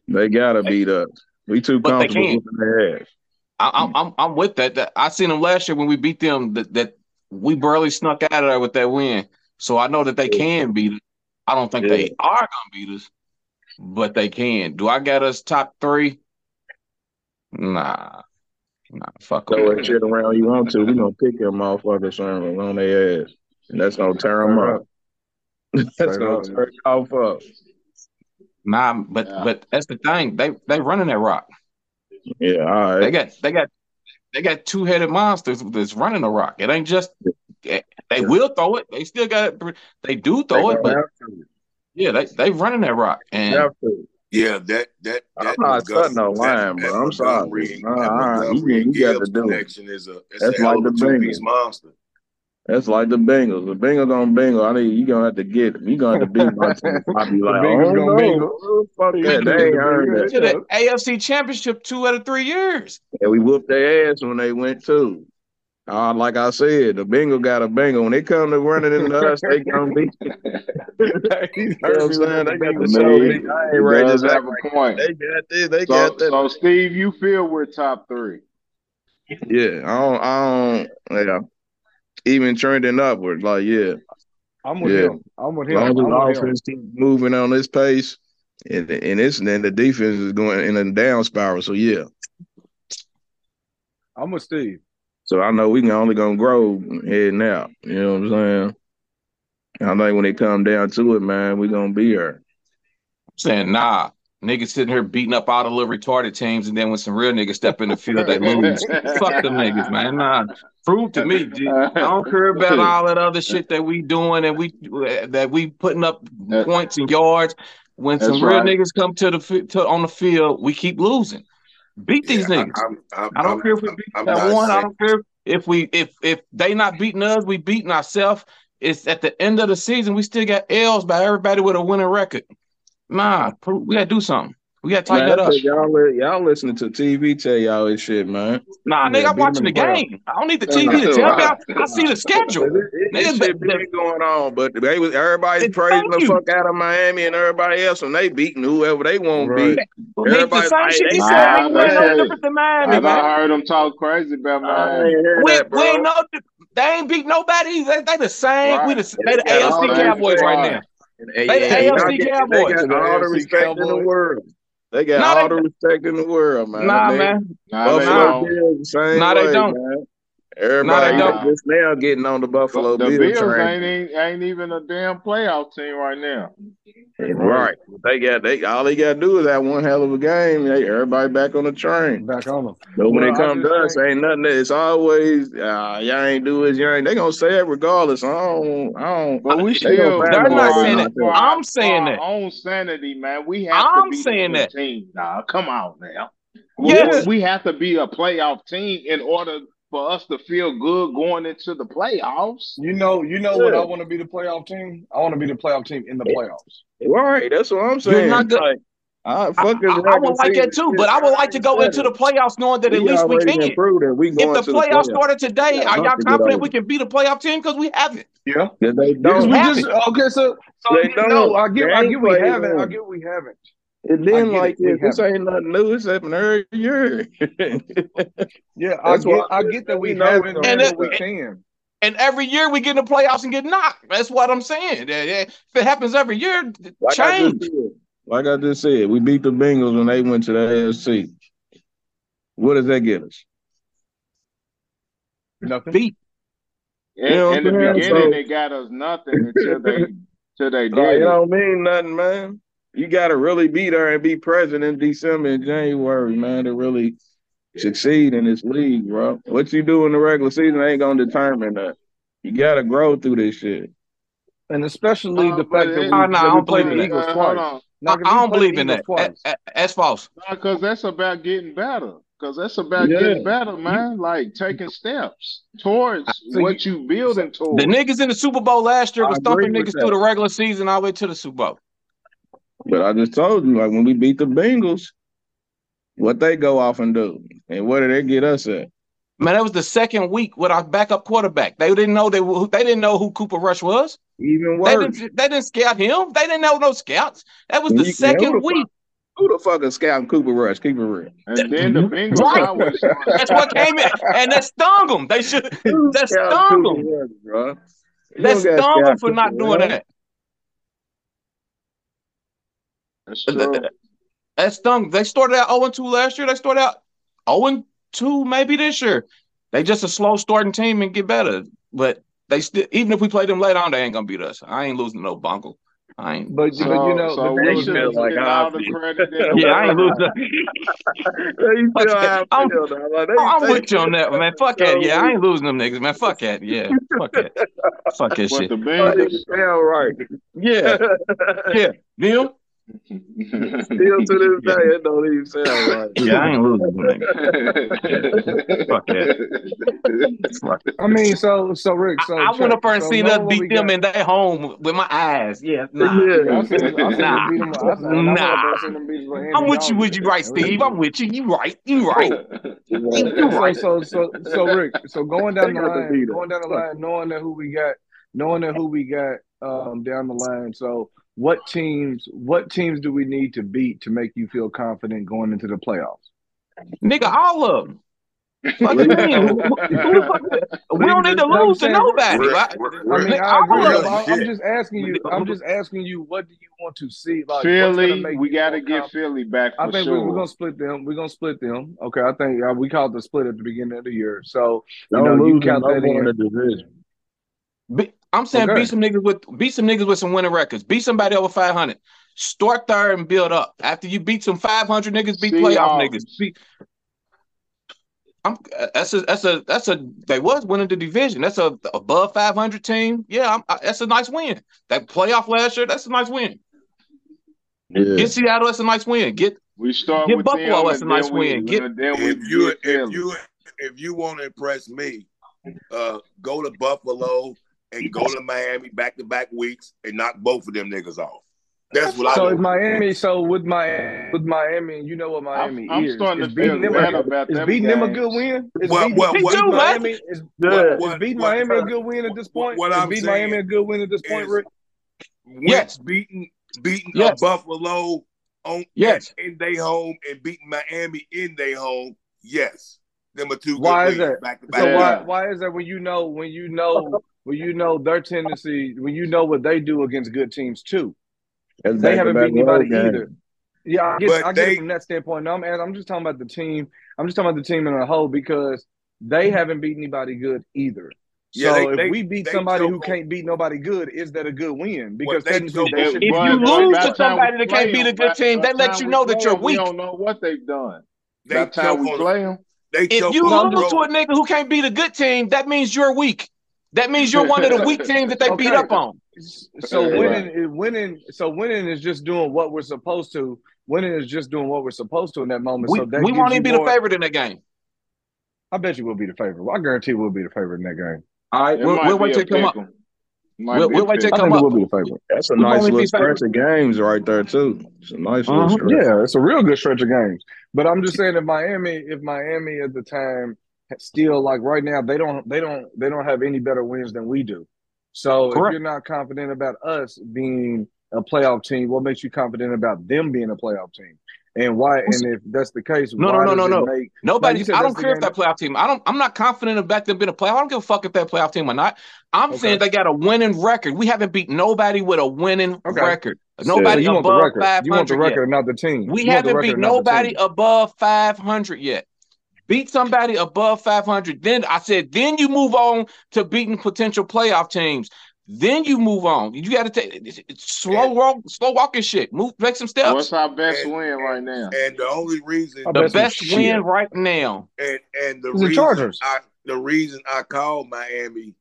Speaker 6: They gotta beat us. We too
Speaker 3: But
Speaker 6: comfortable whooping their ass.
Speaker 3: I, I'm I'm I'm with that. That I seen them last year when we beat them. That, that we barely snuck out of there with that win. So I know that they can beat us. I don't think they are gonna beat us, but they can. Do I got us top three? Nah, nah. Fuck
Speaker 6: Throw that shit around you want to. We gonna pick them motherfuckers on on their ass. And that's gonna tear them up. That's
Speaker 5: Straight
Speaker 6: gonna
Speaker 5: up.
Speaker 6: tear you off up.
Speaker 3: Nah, but
Speaker 7: Yeah.
Speaker 3: but that's the thing. They they running that rock.
Speaker 6: Yeah, all
Speaker 3: They got they got they got two headed monsters that's running the rock. It ain't just they will throw it. They still got it. They do throw it, but yeah, they they running that rock. And
Speaker 4: yeah, that that
Speaker 6: I'm not cutting no line,
Speaker 4: that
Speaker 6: bro. I'm sorry.
Speaker 4: Montgomery-
Speaker 6: Nah,
Speaker 4: that
Speaker 6: all right. You- you got to
Speaker 4: Gibbs
Speaker 6: do it.
Speaker 4: connection is a it's
Speaker 6: That's
Speaker 4: a
Speaker 6: like the
Speaker 4: two piece monster.
Speaker 6: That's like the Bengals. The Bengals gonna bingle. I need you gonna have to get. Them. You gonna have to beat my team. (laughs) I'll be like,
Speaker 5: Bengals
Speaker 6: oh
Speaker 5: gonna
Speaker 6: no,
Speaker 5: bingle.
Speaker 6: fuck that. They ain't earned that.
Speaker 3: to the AFC Championship two out of three years.
Speaker 6: And we whooped their ass when they went too. Uh, like I said, the Bengal got a bingo. When they come to running into us, they gonna be. (laughs) you know what I'm saying? They got to
Speaker 7: Man,
Speaker 6: show me.
Speaker 7: he-
Speaker 6: I
Speaker 7: he
Speaker 6: ain't ready
Speaker 7: does
Speaker 6: to
Speaker 7: have
Speaker 6: act
Speaker 7: a point.
Speaker 6: They got this. They
Speaker 7: So,
Speaker 6: got that.
Speaker 7: so Steve, you feel we're top three?
Speaker 6: yeah, I don't. I don't. Yeah. Even trending upward, like yeah.
Speaker 5: I'm with
Speaker 6: Yeah.
Speaker 5: him. I'm with
Speaker 6: As
Speaker 5: him.
Speaker 6: long as
Speaker 5: I'm
Speaker 6: the
Speaker 5: with him.
Speaker 6: offense keep moving on this pace, And and it's then the defense is going in a down spiral. So yeah.
Speaker 5: I'm with Steve.
Speaker 6: So I know we can only gonna grow heading out. You know what I'm saying? I think when it come down to it, man, we gonna be here.
Speaker 3: I'm saying nah. Niggas sitting here beating up all the little retarded teams, and then when some real niggas step in the field, they (laughs) lose. Fuck them niggas, man. Nah, prove to me. I don't care about (laughs) all that other shit that we doing and we that we putting up points and yards. When
Speaker 7: That's
Speaker 3: some real
Speaker 7: right.
Speaker 3: niggas come to the fi- to, on the field, we keep losing. Beat these
Speaker 4: Yeah,
Speaker 3: niggas.
Speaker 4: I, I'm, I'm,
Speaker 3: I don't
Speaker 4: I'm-
Speaker 3: care if we
Speaker 4: I'm-
Speaker 3: beat
Speaker 4: I'm
Speaker 3: that
Speaker 4: not
Speaker 3: one. I
Speaker 4: saying-
Speaker 3: don't care if we if if they not beating us, we beating ourselves. It's at the end of the season, we still got L's by everybody with a winning record. Nah, we gotta do something. We gotta tighten
Speaker 6: Man,
Speaker 3: that up.
Speaker 6: y'all, y'all listening to TV tell y'all this shit, man.
Speaker 3: Nah, nigga, I'm watching the
Speaker 6: them in
Speaker 3: game. I don't need the TV to tell me. I, I see the schedule. (laughs)
Speaker 6: It, it,
Speaker 3: Nigga,
Speaker 6: shit
Speaker 3: the-
Speaker 6: been going on, but they was everybody's
Speaker 3: Thank
Speaker 6: praising the
Speaker 3: you.
Speaker 6: fuck out of Miami and everybody else, and they beating whoever they want to beat.
Speaker 3: Nigga, the
Speaker 6: Everybody
Speaker 3: same shit
Speaker 6: they
Speaker 3: he
Speaker 7: Nah,
Speaker 3: said.
Speaker 7: I
Speaker 3: ain't no different than Miami,
Speaker 7: I
Speaker 3: man.
Speaker 7: heard them talk crazy about Miami.
Speaker 3: We,
Speaker 6: that,
Speaker 3: we ain't
Speaker 6: bro.
Speaker 3: no, they ain't beat nobody. They, they the same. We the, they the
Speaker 6: They got all
Speaker 3: AFC Cowboys right now.
Speaker 6: And-
Speaker 3: They
Speaker 6: and-
Speaker 3: the
Speaker 6: and
Speaker 3: AFC
Speaker 6: y'all get-
Speaker 3: Cowboys.
Speaker 6: They got
Speaker 5: The
Speaker 6: all the
Speaker 5: AFC
Speaker 6: respect in the world. They got
Speaker 3: Nah,
Speaker 6: all
Speaker 3: they-
Speaker 6: the respect in the world, man.
Speaker 3: Nah,
Speaker 6: They-
Speaker 3: man.
Speaker 7: Nah, they don't.
Speaker 6: Bills the same
Speaker 3: Nah, they don't.
Speaker 6: man. Everybody
Speaker 7: Nah.
Speaker 6: they just now getting on the Buffalo
Speaker 7: The
Speaker 6: Bills
Speaker 7: Bills
Speaker 6: train.
Speaker 7: ain't, ain't ain't even a damn playoff team right now.
Speaker 6: Right. They got they all they gotta do is that one hell of a game. They, everybody back on the train.
Speaker 5: Back on them.
Speaker 6: But when
Speaker 5: Well,
Speaker 6: it comes to us, ain't nothing. that- It's always uh, y'all ain't do it. You ain't. They gonna say it regardless. I don't. I don't.
Speaker 7: But we
Speaker 6: They
Speaker 7: still
Speaker 3: They're not saying
Speaker 6: to
Speaker 3: that.
Speaker 6: do it.
Speaker 3: I'm saying
Speaker 7: for
Speaker 3: that.
Speaker 7: our own sanity, man. We have
Speaker 3: I'm
Speaker 7: to be
Speaker 3: saying that.
Speaker 7: team. Nah, come on now.
Speaker 3: Yes.
Speaker 7: We, we have to be a playoff team in order for us to feel good going into the playoffs.
Speaker 5: You know, you know what I want to be the playoff team. I want to be the playoff team in the playoffs.
Speaker 6: Right. That's what I'm
Speaker 3: You're
Speaker 6: saying.
Speaker 3: not good.
Speaker 6: Like, I,
Speaker 3: I,
Speaker 6: fuck this
Speaker 3: I, I would like that too, but. I would like to go into the playoffs knowing that at least we can.
Speaker 6: can prove that we
Speaker 3: If the
Speaker 6: to the
Speaker 3: playoffs
Speaker 6: playoffs.
Speaker 3: started today,
Speaker 6: Yeah,
Speaker 3: are y'all
Speaker 6: nothing to get
Speaker 3: confident we can beat a playoff team? Because we haven't.
Speaker 5: Yeah.
Speaker 6: That they
Speaker 5: Because
Speaker 6: don't.
Speaker 5: we
Speaker 3: have
Speaker 5: just
Speaker 3: it.
Speaker 5: okay. So, so
Speaker 6: They
Speaker 5: no,
Speaker 6: don't.
Speaker 5: I get,
Speaker 6: They
Speaker 5: I get we haven't. I get we haven't.
Speaker 6: It
Speaker 5: then,
Speaker 6: like
Speaker 5: it.
Speaker 6: This. This ain't nothing new. It's happened every year.
Speaker 5: Yeah, I
Speaker 6: That's why
Speaker 5: get, I
Speaker 6: I
Speaker 5: get that we
Speaker 6: we know
Speaker 5: haven't,
Speaker 6: it's
Speaker 3: And it,
Speaker 5: we can.
Speaker 3: and every year we get in the playoffs and get knocked. That's what I'm saying. Yeah, yeah. If it happens every year,
Speaker 6: like I just
Speaker 3: change.
Speaker 6: said. Like I just said, we beat the Bengals when they went to the AFC. What does that get us?
Speaker 5: Nothing.
Speaker 3: Beat.
Speaker 7: In,
Speaker 6: know
Speaker 7: in the
Speaker 6: I'm
Speaker 7: beginning,
Speaker 6: So-
Speaker 7: they got us nothing until they until they (laughs)
Speaker 6: Like,
Speaker 7: did
Speaker 6: it
Speaker 7: it.
Speaker 6: don't mean nothing, man. You got to really be there and be present in December and January, man, to really succeed in this league, bro. What you do in the regular season ain't gonna determine that. You got to grow through this shit.
Speaker 5: And especially
Speaker 7: Uh,
Speaker 5: the fact that we,
Speaker 7: it-
Speaker 3: Oh, I
Speaker 5: that we
Speaker 3: don't
Speaker 5: played
Speaker 3: believe
Speaker 5: the
Speaker 3: in
Speaker 5: Eagles twice. Now,
Speaker 3: I,
Speaker 5: 'cause
Speaker 3: I don't believe in that.
Speaker 5: Eagles
Speaker 3: That-
Speaker 5: twice.
Speaker 3: that- That's false.
Speaker 7: because that's about getting better. Because that's about
Speaker 6: Yeah.
Speaker 7: getting better, man. Like taking steps towards
Speaker 5: So
Speaker 7: what you building towards.
Speaker 3: The niggas in the Super Bowl last year was
Speaker 6: agree
Speaker 3: thumping niggas
Speaker 6: that.
Speaker 3: through the regular season all the way to the Super Bowl.
Speaker 6: But I just told you, like when we beat the Bengals, what they go off and do, and what did they get us at?
Speaker 3: Man, that was the second week with our backup quarterback. They didn't know they were, they didn't know who Cooper Rush was.
Speaker 6: Even
Speaker 3: They
Speaker 6: worse.
Speaker 3: didn't they didn't scout him. They didn't know no scouts. That was
Speaker 6: And
Speaker 3: the
Speaker 6: you-
Speaker 3: second
Speaker 6: who the
Speaker 3: week.
Speaker 6: fuck- Who the fuck is scouting Cooper Rush? Keep it real.
Speaker 7: And then the Bengals
Speaker 3: Right. That's what came in, and that stung them. They should that stung them. That stung them for not doing that.
Speaker 7: That's true.
Speaker 3: That stung. They started out 0 2 last year. They started out 0 2 maybe this year. They just a slow starting team and get better. But they still, even if we play them later on, they ain't gonna beat us. I ain't losing no bungle. I ain't.
Speaker 5: But,
Speaker 7: So,
Speaker 5: but you know,
Speaker 7: so
Speaker 5: but
Speaker 7: we
Speaker 5: those
Speaker 7: should
Speaker 6: like
Speaker 7: all the credit (laughs)
Speaker 3: Yeah, I ain't losing.
Speaker 6: you feel I
Speaker 3: I'm-
Speaker 6: feel. Like, they-
Speaker 3: I'm
Speaker 6: they-
Speaker 3: with you on that, man. Fuck that. Yeah, I ain't losing them niggas, man. Fuck that. Yeah, fuck that. Fuck that shit.
Speaker 7: the Bengals,
Speaker 6: sound right.
Speaker 3: Yeah, (laughs) yeah. Them?
Speaker 6: Still to this day, it don't even sound right.
Speaker 3: Yeah, I ain't losing them. (laughs) Fuck that. Fuck.
Speaker 5: I mean, so so Rick, so
Speaker 3: I, I went
Speaker 5: check.
Speaker 3: up there and
Speaker 5: So
Speaker 3: seen us beat them
Speaker 5: got-
Speaker 3: in their home with my eyes. Yeah, nah.
Speaker 6: Yeah.
Speaker 5: I seen, I seen
Speaker 3: Nah.
Speaker 5: them beat them. I, seen, and I went up there
Speaker 3: Nah.
Speaker 5: and seen them beat them. with Andy
Speaker 3: I'm with you, with you, right, Steve. I'm with you. You right. You right. You, you
Speaker 5: so,
Speaker 3: right.
Speaker 5: so so so Rick, so going down the line, going down the line, knowing that who we got, knowing that who we got um, down the line. So what teams, what teams do we need to beat to make you feel confident going into the playoffs?
Speaker 3: Nigga, all of them. Fuck you mean? Who- who- who the fuck- we don't need to
Speaker 5: I'm
Speaker 3: lose to
Speaker 5: saying-
Speaker 3: nobody.
Speaker 4: Real-
Speaker 3: right?
Speaker 4: real-
Speaker 5: I mean,
Speaker 4: real-
Speaker 5: I agree.
Speaker 4: real
Speaker 5: but I'm, I'm just asking you. I'm just asking you. What do you want to see? Like
Speaker 7: Philly, we got to get
Speaker 5: confident?
Speaker 7: Philly back for
Speaker 5: I think
Speaker 7: sure.
Speaker 5: we, we're gonna split them. We're gonna split them. Okay, I think uh, we called the split at the beginning of the year. So you
Speaker 6: Don't
Speaker 5: know, you
Speaker 6: lose
Speaker 5: count
Speaker 6: no
Speaker 5: that
Speaker 6: in
Speaker 5: in.
Speaker 6: the division.
Speaker 3: Be- I'm saying
Speaker 5: Okay.
Speaker 3: beat some niggas with beat some niggas with some winning records. Beat somebody over 500. Start third and build up. After you beat some 500 niggas, beat playoff
Speaker 7: Seahawks.
Speaker 3: niggas. Beat, I'm that's a that's a that's a they was winning the division. That's a above 500 team. Yeah, I'm, I, that's a nice win. That playoff last year, that's a nice win.
Speaker 6: Yeah.
Speaker 3: Get Seattle, that's a nice win. Get
Speaker 7: We start
Speaker 3: Get
Speaker 7: with
Speaker 3: Buffalo,
Speaker 7: them,
Speaker 3: that's a nice
Speaker 7: we,
Speaker 3: win. Get-
Speaker 4: if you if you if you want to impress me, uh, go to Buffalo and go to Miami back to back weeks and knock both of them niggas off. That's what
Speaker 5: So
Speaker 4: I
Speaker 5: is
Speaker 4: do.
Speaker 5: Miami. So with my with Miami, you know what Miami
Speaker 7: I'm, I'm
Speaker 5: is.
Speaker 7: starting
Speaker 5: is
Speaker 7: to feel
Speaker 5: beating them.
Speaker 7: better
Speaker 5: A,
Speaker 7: about
Speaker 5: is
Speaker 7: them
Speaker 5: beating them a good win? Is
Speaker 4: Well,
Speaker 5: beating,
Speaker 4: well,
Speaker 5: is
Speaker 4: what-
Speaker 5: beating
Speaker 3: Me too, man.
Speaker 5: Miami is,
Speaker 4: What-
Speaker 5: is beating
Speaker 4: what-
Speaker 5: Miami a good win at this point?
Speaker 4: what
Speaker 5: is
Speaker 4: I'm
Speaker 5: beating Miami a good win at this point, Rick?
Speaker 3: Yes.
Speaker 4: beating beating
Speaker 3: Yes.
Speaker 4: a Buffalo on
Speaker 3: Yes.
Speaker 4: in their home and beating Miami in their home. Yes, them are two good
Speaker 5: Why is that?
Speaker 4: back to
Speaker 5: So
Speaker 4: back.
Speaker 5: why why is that when you know when you know when you know their tendency when you know what they do against good teams too?
Speaker 6: That's
Speaker 5: They haven't
Speaker 6: back-to-back
Speaker 5: beat anybody
Speaker 6: road games.
Speaker 5: either. Yeah, I get,
Speaker 4: But
Speaker 5: I get
Speaker 4: they-
Speaker 5: from that standpoint. No, I'm I'm just talking about the team. I'm just talking about the team in a whole because they mm-hmm. haven't beat anybody good either.
Speaker 4: Yeah,
Speaker 5: so
Speaker 4: they-
Speaker 5: if
Speaker 4: they-
Speaker 5: we beat somebody who can't beat nobody good, is that a good win? Because
Speaker 4: they
Speaker 5: technically
Speaker 4: choke
Speaker 5: they should
Speaker 3: If
Speaker 5: be
Speaker 3: you
Speaker 7: But- but
Speaker 3: lose
Speaker 7: by
Speaker 3: to somebody that can't beat a good team,
Speaker 7: by
Speaker 3: that lets you know that you're
Speaker 7: weak. We don't know what they've done.
Speaker 4: They
Speaker 7: By the time we play them,
Speaker 4: They
Speaker 3: If you
Speaker 4: on the
Speaker 3: lose to a nigga who can't beat a good team, that means you're weak. That means you're one of the (laughs) weak teams that they beat up on.
Speaker 5: So (laughs) winning, is winning. So winning is just doing what we're supposed to. Winning is just doing what we're supposed to in that moment.
Speaker 3: We,
Speaker 5: so that
Speaker 3: we
Speaker 5: gives
Speaker 3: won't even be
Speaker 5: more-
Speaker 3: the favorite in that game.
Speaker 5: I bet you we'll be the favorite. I guarantee we'll be the favorite in that game.
Speaker 3: All right,
Speaker 7: it
Speaker 3: we'll, we'll wait till it come up.
Speaker 7: pick 'em. Might
Speaker 3: We'll,
Speaker 7: be
Speaker 3: we'll
Speaker 7: a
Speaker 3: wait till
Speaker 7: pick
Speaker 3: it
Speaker 5: I
Speaker 7: 'em.
Speaker 3: come
Speaker 5: think
Speaker 3: up.
Speaker 5: we'll be the favorite.
Speaker 6: That's a
Speaker 3: We'll
Speaker 6: nice little
Speaker 3: be favored.
Speaker 6: stretch of games right there too. It's a nice
Speaker 3: Uh-huh.
Speaker 6: stretch.
Speaker 5: Yeah, it's a real good stretch of games. But I'm just saying, if Miami, if Miami at the time still like right now, they don't, they don't, they don't have any better wins than we do. So
Speaker 3: Correct.
Speaker 5: if you're not confident about us being a playoff team, what makes you confident about them being a playoff team? And why? And if that's the case,
Speaker 3: No,
Speaker 5: why
Speaker 3: no, no, no, no.
Speaker 5: make?
Speaker 3: Nobody. I don't care if that playoff team. I don't. I'm not confident about them being a playoff. I don't give a fuck if they're playoff team or not. I'm
Speaker 5: Okay.
Speaker 3: saying they got a winning record. We haven't beat nobody with a winning
Speaker 5: Okay.
Speaker 3: record. Nobody
Speaker 5: you want the
Speaker 3: above
Speaker 5: record?
Speaker 3: five
Speaker 5: You want the
Speaker 3: hundred yet.
Speaker 5: record, not the team.
Speaker 3: We
Speaker 5: You
Speaker 3: haven't
Speaker 5: record,
Speaker 3: beat nobody above 500 yet. Beat somebody above 500. Then I said, then you move on to beating potential playoff teams. Then you move on. You got to take it's- it's slow walk, slow walking shit. Move, make some steps.
Speaker 7: What's our best
Speaker 4: And-
Speaker 7: win right now?
Speaker 4: And the only reason
Speaker 5: I
Speaker 3: the
Speaker 5: bet some
Speaker 3: best
Speaker 5: shit.
Speaker 3: win right now.
Speaker 4: and and the
Speaker 5: It's the
Speaker 4: reason
Speaker 5: Chargers.
Speaker 4: I the reason I call Miami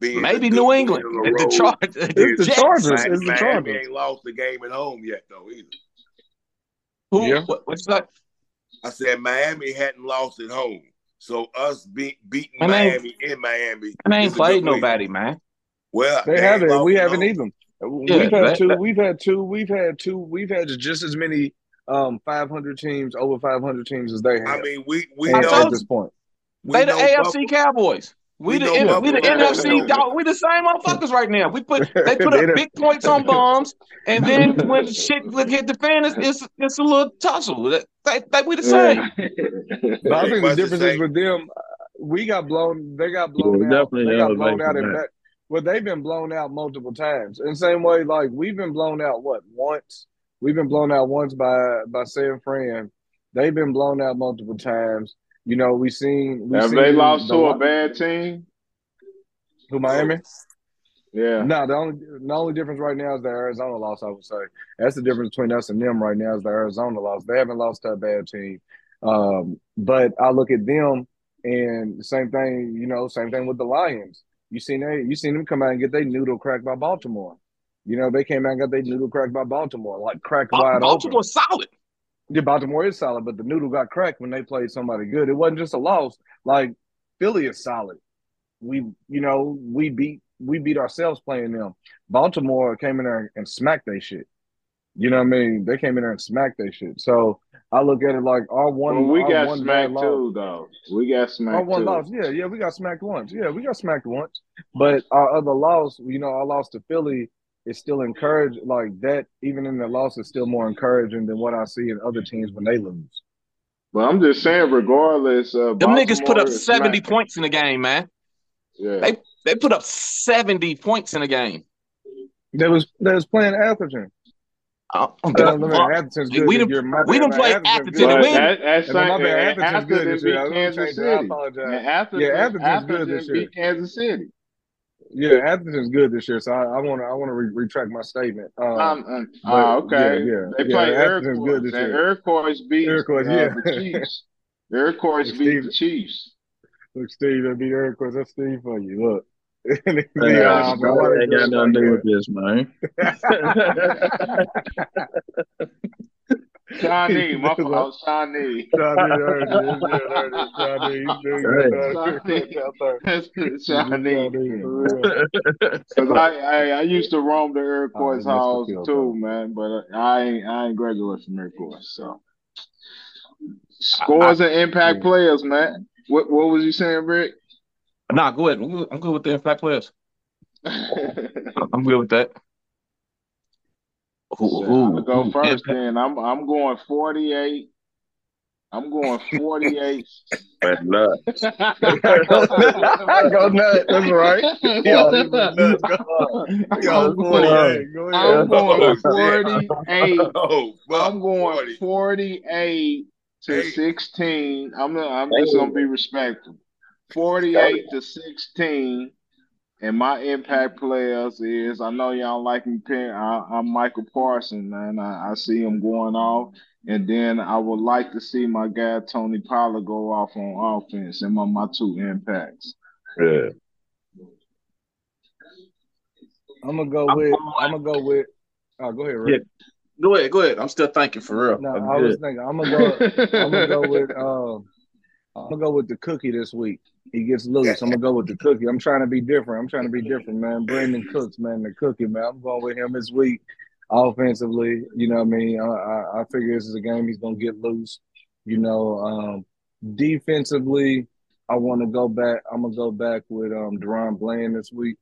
Speaker 4: being
Speaker 3: Maybe
Speaker 4: a good
Speaker 3: New
Speaker 4: win
Speaker 3: England.
Speaker 4: on the
Speaker 3: The,
Speaker 4: road,
Speaker 3: Chargers. The,
Speaker 5: It's the
Speaker 3: Jets.
Speaker 5: Chargers.
Speaker 4: Mi-
Speaker 5: It's the
Speaker 4: Miami
Speaker 5: Chargers.
Speaker 4: ain't lost the game at home yet though either.
Speaker 3: Who?
Speaker 5: Yeah.
Speaker 3: What, what's that?
Speaker 4: I said Miami hadn't lost at home, so us be, beating
Speaker 3: And they-
Speaker 4: Miami in Miami.
Speaker 3: And they
Speaker 4: is
Speaker 3: ain't
Speaker 4: a
Speaker 3: played
Speaker 4: good win.
Speaker 3: nobody, man.
Speaker 4: Well,
Speaker 5: They haven't. We haven't
Speaker 4: home.
Speaker 5: either.
Speaker 3: Yeah,
Speaker 5: we've had
Speaker 3: that-
Speaker 5: two.
Speaker 3: that-
Speaker 5: We've had two. We've had two. We've had just as many um 500 teams, over 500 teams as they have.
Speaker 4: I mean, we we
Speaker 5: and
Speaker 4: know
Speaker 5: at this point.
Speaker 3: They the AFC
Speaker 4: Buffalo-
Speaker 3: Cowboys. We,
Speaker 4: We
Speaker 3: the
Speaker 4: know
Speaker 3: N- we the NFC dog. We the same motherfuckers right now. We put they (laughs) put up big points on bombs, and then (laughs) when shit hit the fan, it's, it's it's a little tussle. They, they, they- we the same.
Speaker 5: But I think the
Speaker 4: much the
Speaker 5: difference is with them, uh, we got blown. They got blown
Speaker 6: Yeah,
Speaker 5: out.
Speaker 6: definitely
Speaker 5: They got blown out in
Speaker 6: back.
Speaker 5: Well, they've been blown out multiple times. In the same way, like we've been blown out. What once? We've been blown out once by by San Fran. They've been blown out multiple times. You know, we seen. We
Speaker 7: Have
Speaker 5: seen
Speaker 7: they lost
Speaker 5: the
Speaker 7: to a bad team?
Speaker 5: Who Miami?
Speaker 7: Yeah.
Speaker 5: No, the only the only difference right now is the Arizona loss. I would say that's the difference between us and them right now is the Arizona loss. They haven't lost to a bad team, um, but I look at them and same thing. You know, same thing with the Lions. You seen they you seen them come out and get their noodle cracked by Baltimore. You know, they came out and got their noodle cracked by Baltimore, like cracked wide open.
Speaker 3: Baltimore's solid.
Speaker 5: Yeah, Baltimore is solid, but the noodle got cracked when they played somebody good. It wasn't just a loss. Like Philly is solid. We, you know, we beat we beat ourselves playing them. Baltimore came in there and smacked their shit. You know what I mean? They came in there and smacked their shit. So I look at it like our one.
Speaker 7: Well, we
Speaker 5: our
Speaker 7: got
Speaker 5: one
Speaker 7: smacked
Speaker 5: bad loss-
Speaker 7: too, though. We got
Speaker 5: Our
Speaker 7: smacked
Speaker 5: one
Speaker 7: too.
Speaker 5: loss, yeah, yeah, we got smacked once. Yeah, we got smacked once. But our other loss, you know, our loss to Philly is still encouraged. Like that, even in the loss, is still more encouraging than what I see in other teams when they lose.
Speaker 7: But I'm just saying, regardless, uh,
Speaker 3: Them niggas put up 70
Speaker 7: smack-
Speaker 3: points in the game, man.
Speaker 7: Yeah.
Speaker 3: They they put up 70 points in the game.
Speaker 5: They was they was playing Atherton.
Speaker 3: I don't
Speaker 5: Uh,
Speaker 3: give a
Speaker 5: I mean,
Speaker 3: fuck.
Speaker 5: Atherton's
Speaker 3: We
Speaker 5: good this
Speaker 3: done-
Speaker 5: year. My
Speaker 3: we
Speaker 5: bad,
Speaker 3: done
Speaker 5: man.
Speaker 3: played
Speaker 5: Atherton's
Speaker 3: Atherton
Speaker 5: good.
Speaker 3: to
Speaker 7: But
Speaker 3: win.
Speaker 7: that, that's
Speaker 5: Hey, but my bad,
Speaker 7: saying
Speaker 5: Atherton's good
Speaker 7: Atherton
Speaker 5: this year.
Speaker 7: beat
Speaker 5: I was
Speaker 7: Kansas
Speaker 5: changing. I
Speaker 7: City.
Speaker 5: apologize.
Speaker 7: And Atherton,
Speaker 5: Yeah, Atherton's good
Speaker 7: Atherton
Speaker 5: this year.
Speaker 7: beat Kansas City.
Speaker 5: Yeah, Atherton's good this year, so I want to I want to re- retract my statement. Uh,
Speaker 7: Um, um,
Speaker 5: but
Speaker 7: ah, okay.
Speaker 5: yeah, yeah,
Speaker 7: They
Speaker 5: yeah,
Speaker 7: play
Speaker 5: Atherton's good
Speaker 7: Iroquois,
Speaker 5: this
Speaker 7: and
Speaker 5: year.
Speaker 7: Iroquois beat
Speaker 5: Iroquois,
Speaker 7: uh,
Speaker 5: yeah.
Speaker 7: the Chiefs. (laughs) Iroquois
Speaker 5: Steve-
Speaker 7: beat the Chiefs.
Speaker 5: Look, Steve, that be Iroquois. That's Steve for you. Look.
Speaker 6: Hey,
Speaker 5: Yeah, man, why they
Speaker 6: ain't
Speaker 5: do
Speaker 6: got
Speaker 5: it
Speaker 6: nothing
Speaker 5: like
Speaker 6: to do
Speaker 5: that?
Speaker 6: with this, man.
Speaker 7: Shawnee, my fault, Shawnee.
Speaker 5: Johnny, there it is. Yeah, there it is. Johnny, he's doing (laughs) (laughs) good.
Speaker 7: Shawnee.
Speaker 5: out there.
Speaker 7: Shawnee.
Speaker 5: Johnny, for real. (laughs)
Speaker 7: Cause I, I I used to roam the Iroquois
Speaker 5: that's the
Speaker 7: house
Speaker 5: field
Speaker 7: too,
Speaker 5: goal.
Speaker 7: man. But I ain't I ain't graduated from Iroquois, so scores and impact players, man. What what was you saying, Rick?
Speaker 3: Nah, go ahead. I'm good, I'm good with the impact players. (laughs) I'm good with that. Who,
Speaker 7: I'm
Speaker 3: who,
Speaker 7: gonna go
Speaker 3: who-
Speaker 7: first.
Speaker 3: impact-
Speaker 7: Then I'm I'm going 48. I'm going 48.
Speaker 6: That's nuts. (laughs)
Speaker 5: Go nuts. That's right. (laughs) You went nuts. Go. Yo,
Speaker 7: I'm
Speaker 5: 48. Go ahead.
Speaker 7: I'm going
Speaker 4: Oh,
Speaker 7: 48.
Speaker 4: Oh,
Speaker 7: I'm going 48 to 16. I'm I'm just gonna be respectful. 48 to 16. And my impact players is I know y'all like me I, I'm Micah Parson, man. I, I see him going off. And then I would like to see my guy Tony Pollard go off on offense and my, my two impacts.
Speaker 6: Yeah.
Speaker 5: I'm gonna go with. I'm gonna go with. Oh, go ahead, Rick.
Speaker 3: Go ahead, go ahead. I'm still thinking for real.
Speaker 5: No,
Speaker 3: I'm
Speaker 5: I was
Speaker 3: good.
Speaker 5: thinking. I'm gonna go. I'm gonna go with. Um, I'm gonna go with the cookie this week. He gets loose. I'm gonna go with the (laughs) cookie. I'm trying to be different. I'm trying to be different, man. Brandin Cooks, man, the cookie, man. I'm going with him this week. Offensively, you know what I mean. I, I, I figure this is a game he's gonna get loose. You know, um, defensively, I want to go back. I'm gonna go back with um DaRon Bland this week.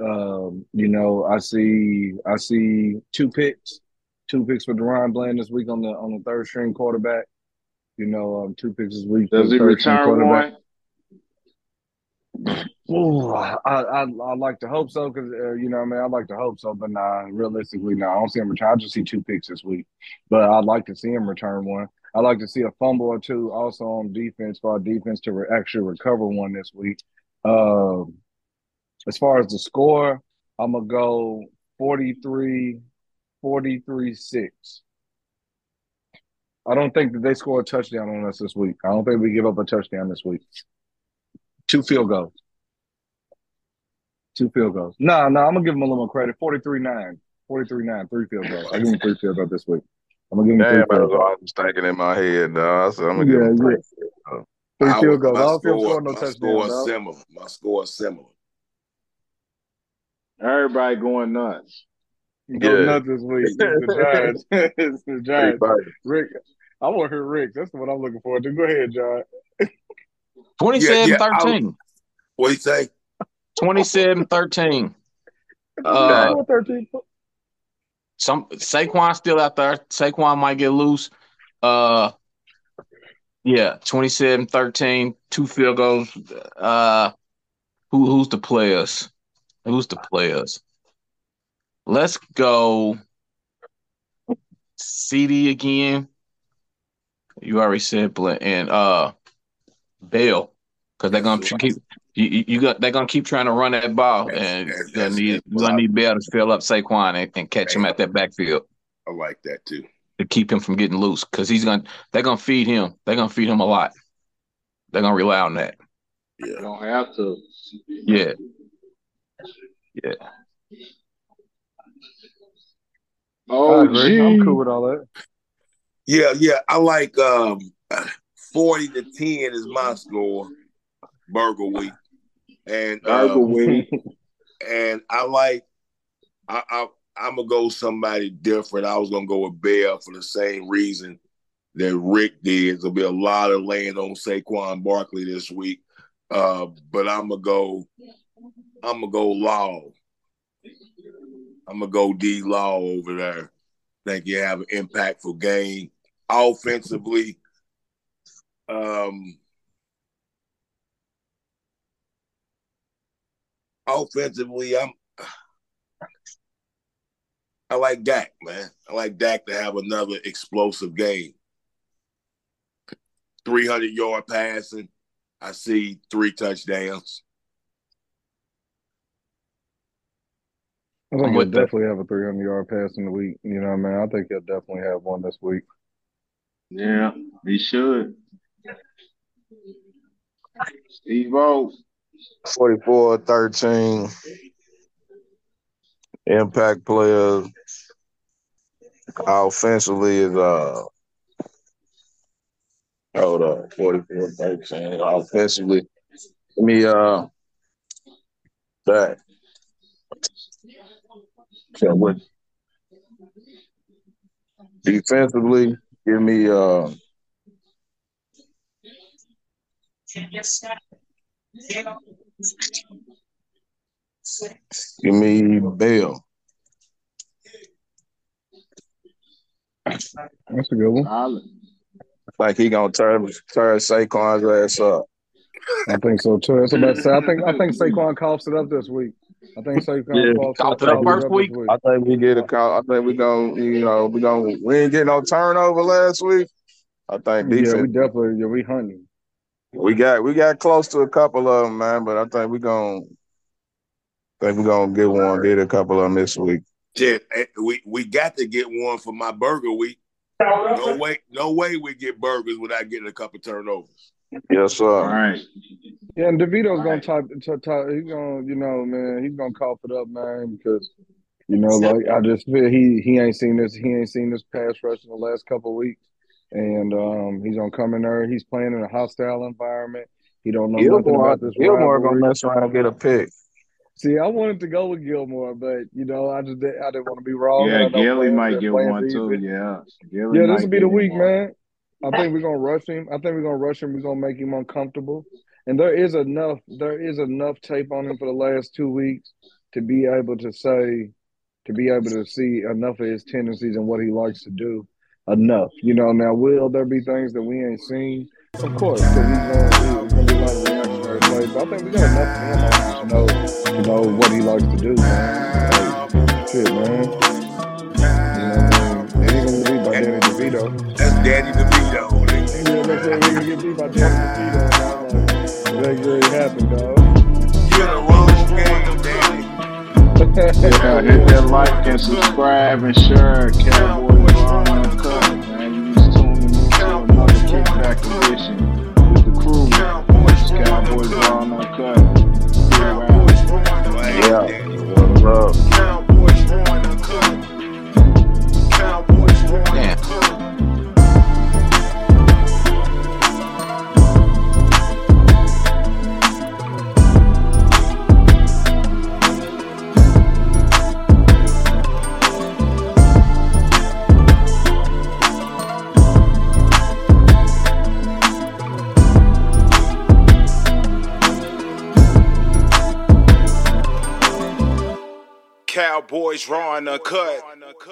Speaker 5: Um, you know, I see I see two picks, two picks for DaRon Bland this week on the on the third string quarterback. You know, um, two picks this week.
Speaker 7: Does he return one?
Speaker 5: Ooh, I, I I like to hope so because uh, you know I mean I like to hope so, but nah, realistically, no, I don't see him return. I just see two picks this week, but I'd like to see him return one. I'd like to see a fumble or two also on defense for our defense to re- actually recover one this week. Um, as far as the score, I'm gonna go 43, 43 6. I don't think that they score a touchdown on us this week. I don't think we give up a touchdown this week. Two field goals. Two field goals. No, no, I'm gonna give him a little more credit. 43-9. 43-9, three field goals. I give them three field goals this week. I'm gonna give him
Speaker 6: Damn,
Speaker 5: three
Speaker 6: that's
Speaker 5: field goals.
Speaker 6: I was thinking in my head, dog. So I'm gonna give him three.
Speaker 5: yeah. Three
Speaker 4: I
Speaker 5: field goals. I
Speaker 4: my
Speaker 5: don't feel
Speaker 4: score,
Speaker 5: score no
Speaker 4: my
Speaker 5: touchdown,
Speaker 4: score is
Speaker 5: dog.
Speaker 4: similar. My score is similar.
Speaker 7: Everybody going nuts.
Speaker 5: Go
Speaker 6: Yeah.
Speaker 5: nuts this week. It's the Giants. (laughs) it's the Giants.
Speaker 6: Everybody.
Speaker 5: Rick, I want to hear Rick. That's what I'm looking forward to. Go ahead, John.
Speaker 3: 27
Speaker 4: Yeah, yeah, I
Speaker 3: 13.
Speaker 4: What do you say?
Speaker 3: 27 13. (laughs) Uh,
Speaker 5: 13.
Speaker 3: some Saquon still out there. Saquon might get loose. Uh yeah, 27 13, two field goals. Uh who who's the players? Who's the players? Let's go CeeDee again. You already said Bla- and uh Bell because they're gonna tr- keep you, you, you got they're gonna keep trying to run that ball
Speaker 4: That's-
Speaker 3: and
Speaker 4: that's-
Speaker 3: you're gonna
Speaker 4: that's-
Speaker 3: need you're gonna
Speaker 4: what I-
Speaker 3: need Bell to fill up Saquon and, and catch him at that backfield
Speaker 4: I like that too.
Speaker 3: to keep him from getting loose because he's gonna they're gonna feed him. They're gonna feed him a lot. They're gonna rely on that.
Speaker 4: Yeah.
Speaker 7: Don't have to.
Speaker 3: Yeah. Yeah.
Speaker 5: I
Speaker 7: Oh,
Speaker 5: agree. I'm cool with all that.
Speaker 4: Yeah, yeah. I like um 40 to 10 is my score, Burger Week. And
Speaker 7: Burger
Speaker 4: um,
Speaker 7: Week. (laughs)
Speaker 4: and I like I, I I'm gonna go somebody different. I was gonna go with Bell for the same reason that Rick did. There'll be a lot of laying on Saquon Barkley this week. Uh, but I'm gonna go I'm gonna go Law. I'm gonna go D Law over there. Think you have an impactful game. Offensively, Um, offensively, I'm. I like Dak, man. I like Dak to have another explosive game. 300 yard passing. I see three touchdowns.
Speaker 5: I think
Speaker 3: I'm
Speaker 5: he'll
Speaker 3: with that.
Speaker 5: definitely have a 300 yard pass in the week. You know what I mean? I think he'll definitely have one this week.
Speaker 7: Yeah, he should. Steve O.
Speaker 6: 44 13. Impact players offensively is uh hold up 44 13. Offensively. Give me uh that. So what defensively, give me uh give me Bell.
Speaker 5: That's a good one.
Speaker 7: Solid.
Speaker 6: Like he gonna turn turn Saquon's ass up.
Speaker 5: I think so too. That's I'm about to say. I think I think (laughs) Saquon coughs it up this week. I think Saquon
Speaker 6: Yeah,
Speaker 5: coughs
Speaker 3: coughed it up first
Speaker 5: this
Speaker 3: week?
Speaker 6: I think we get a call. I think we gonna you know we gonna we ain't getting no turnover last week. I think
Speaker 5: Yeah, we definitely yeah we hunting.
Speaker 6: We got we got close to a couple of them, man. But I think we're gonna think we're gonna get one, get a couple of them this week.
Speaker 4: Shit, eh, we we got to get one for my burger week. No way, no way we get burgers without getting a couple turnovers.
Speaker 6: Yes, sir.
Speaker 7: All right.
Speaker 5: Yeah, and DeVito's gonna
Speaker 7: Right.
Speaker 5: type, type, type he's gonna you know man he's gonna cough it up man because you know like I just feel he he ain't seen this he ain't seen this pass rush in the last couple of weeks and um he's gonna come in there he's playing in a hostile environment he don't know nothing
Speaker 6: Gilmore,
Speaker 5: about this
Speaker 6: Gilmore
Speaker 5: rivalry.
Speaker 6: gonna mess around and get a pick.
Speaker 5: See, I wanted to go with Gilmore, but you know, I just did, I didn't want to be wrong.
Speaker 7: Yeah,
Speaker 5: I
Speaker 7: Gilly might get
Speaker 5: playing
Speaker 7: one too.
Speaker 5: defense.
Speaker 7: Yeah. Gilly
Speaker 5: Yeah, this will be the week,
Speaker 7: one.
Speaker 5: man. I think we're gonna rush him. I think we're gonna rush him. We're gonna make him uncomfortable. And there is enough. There is enough tape on him for the last two weeks to be able to say, to be able to see enough of his tendencies and what he likes to do. Enough, you know. Now, will there be things that we ain't seen? Of course, because he's gonna, he's gonna be like reactionary plays. But I think we got enough of him on to know, to know what he likes to do, man. Like, shit, man. You know what I mean? It ain't gonna be by Danny DeVito.
Speaker 4: That's Daddy DeVito.
Speaker 5: Yeah, that's what we can get beat by Danny DeVito. and that really happened, dog.
Speaker 4: Get a wrong game, Daddy. (laughs)
Speaker 7: Yeah, hit that like and subscribe and share. Cowboys edition with the crew. Cowboys Raw Uncut. Get around.
Speaker 6: Yeah. What's up?
Speaker 1: Cowboys raw and uncut.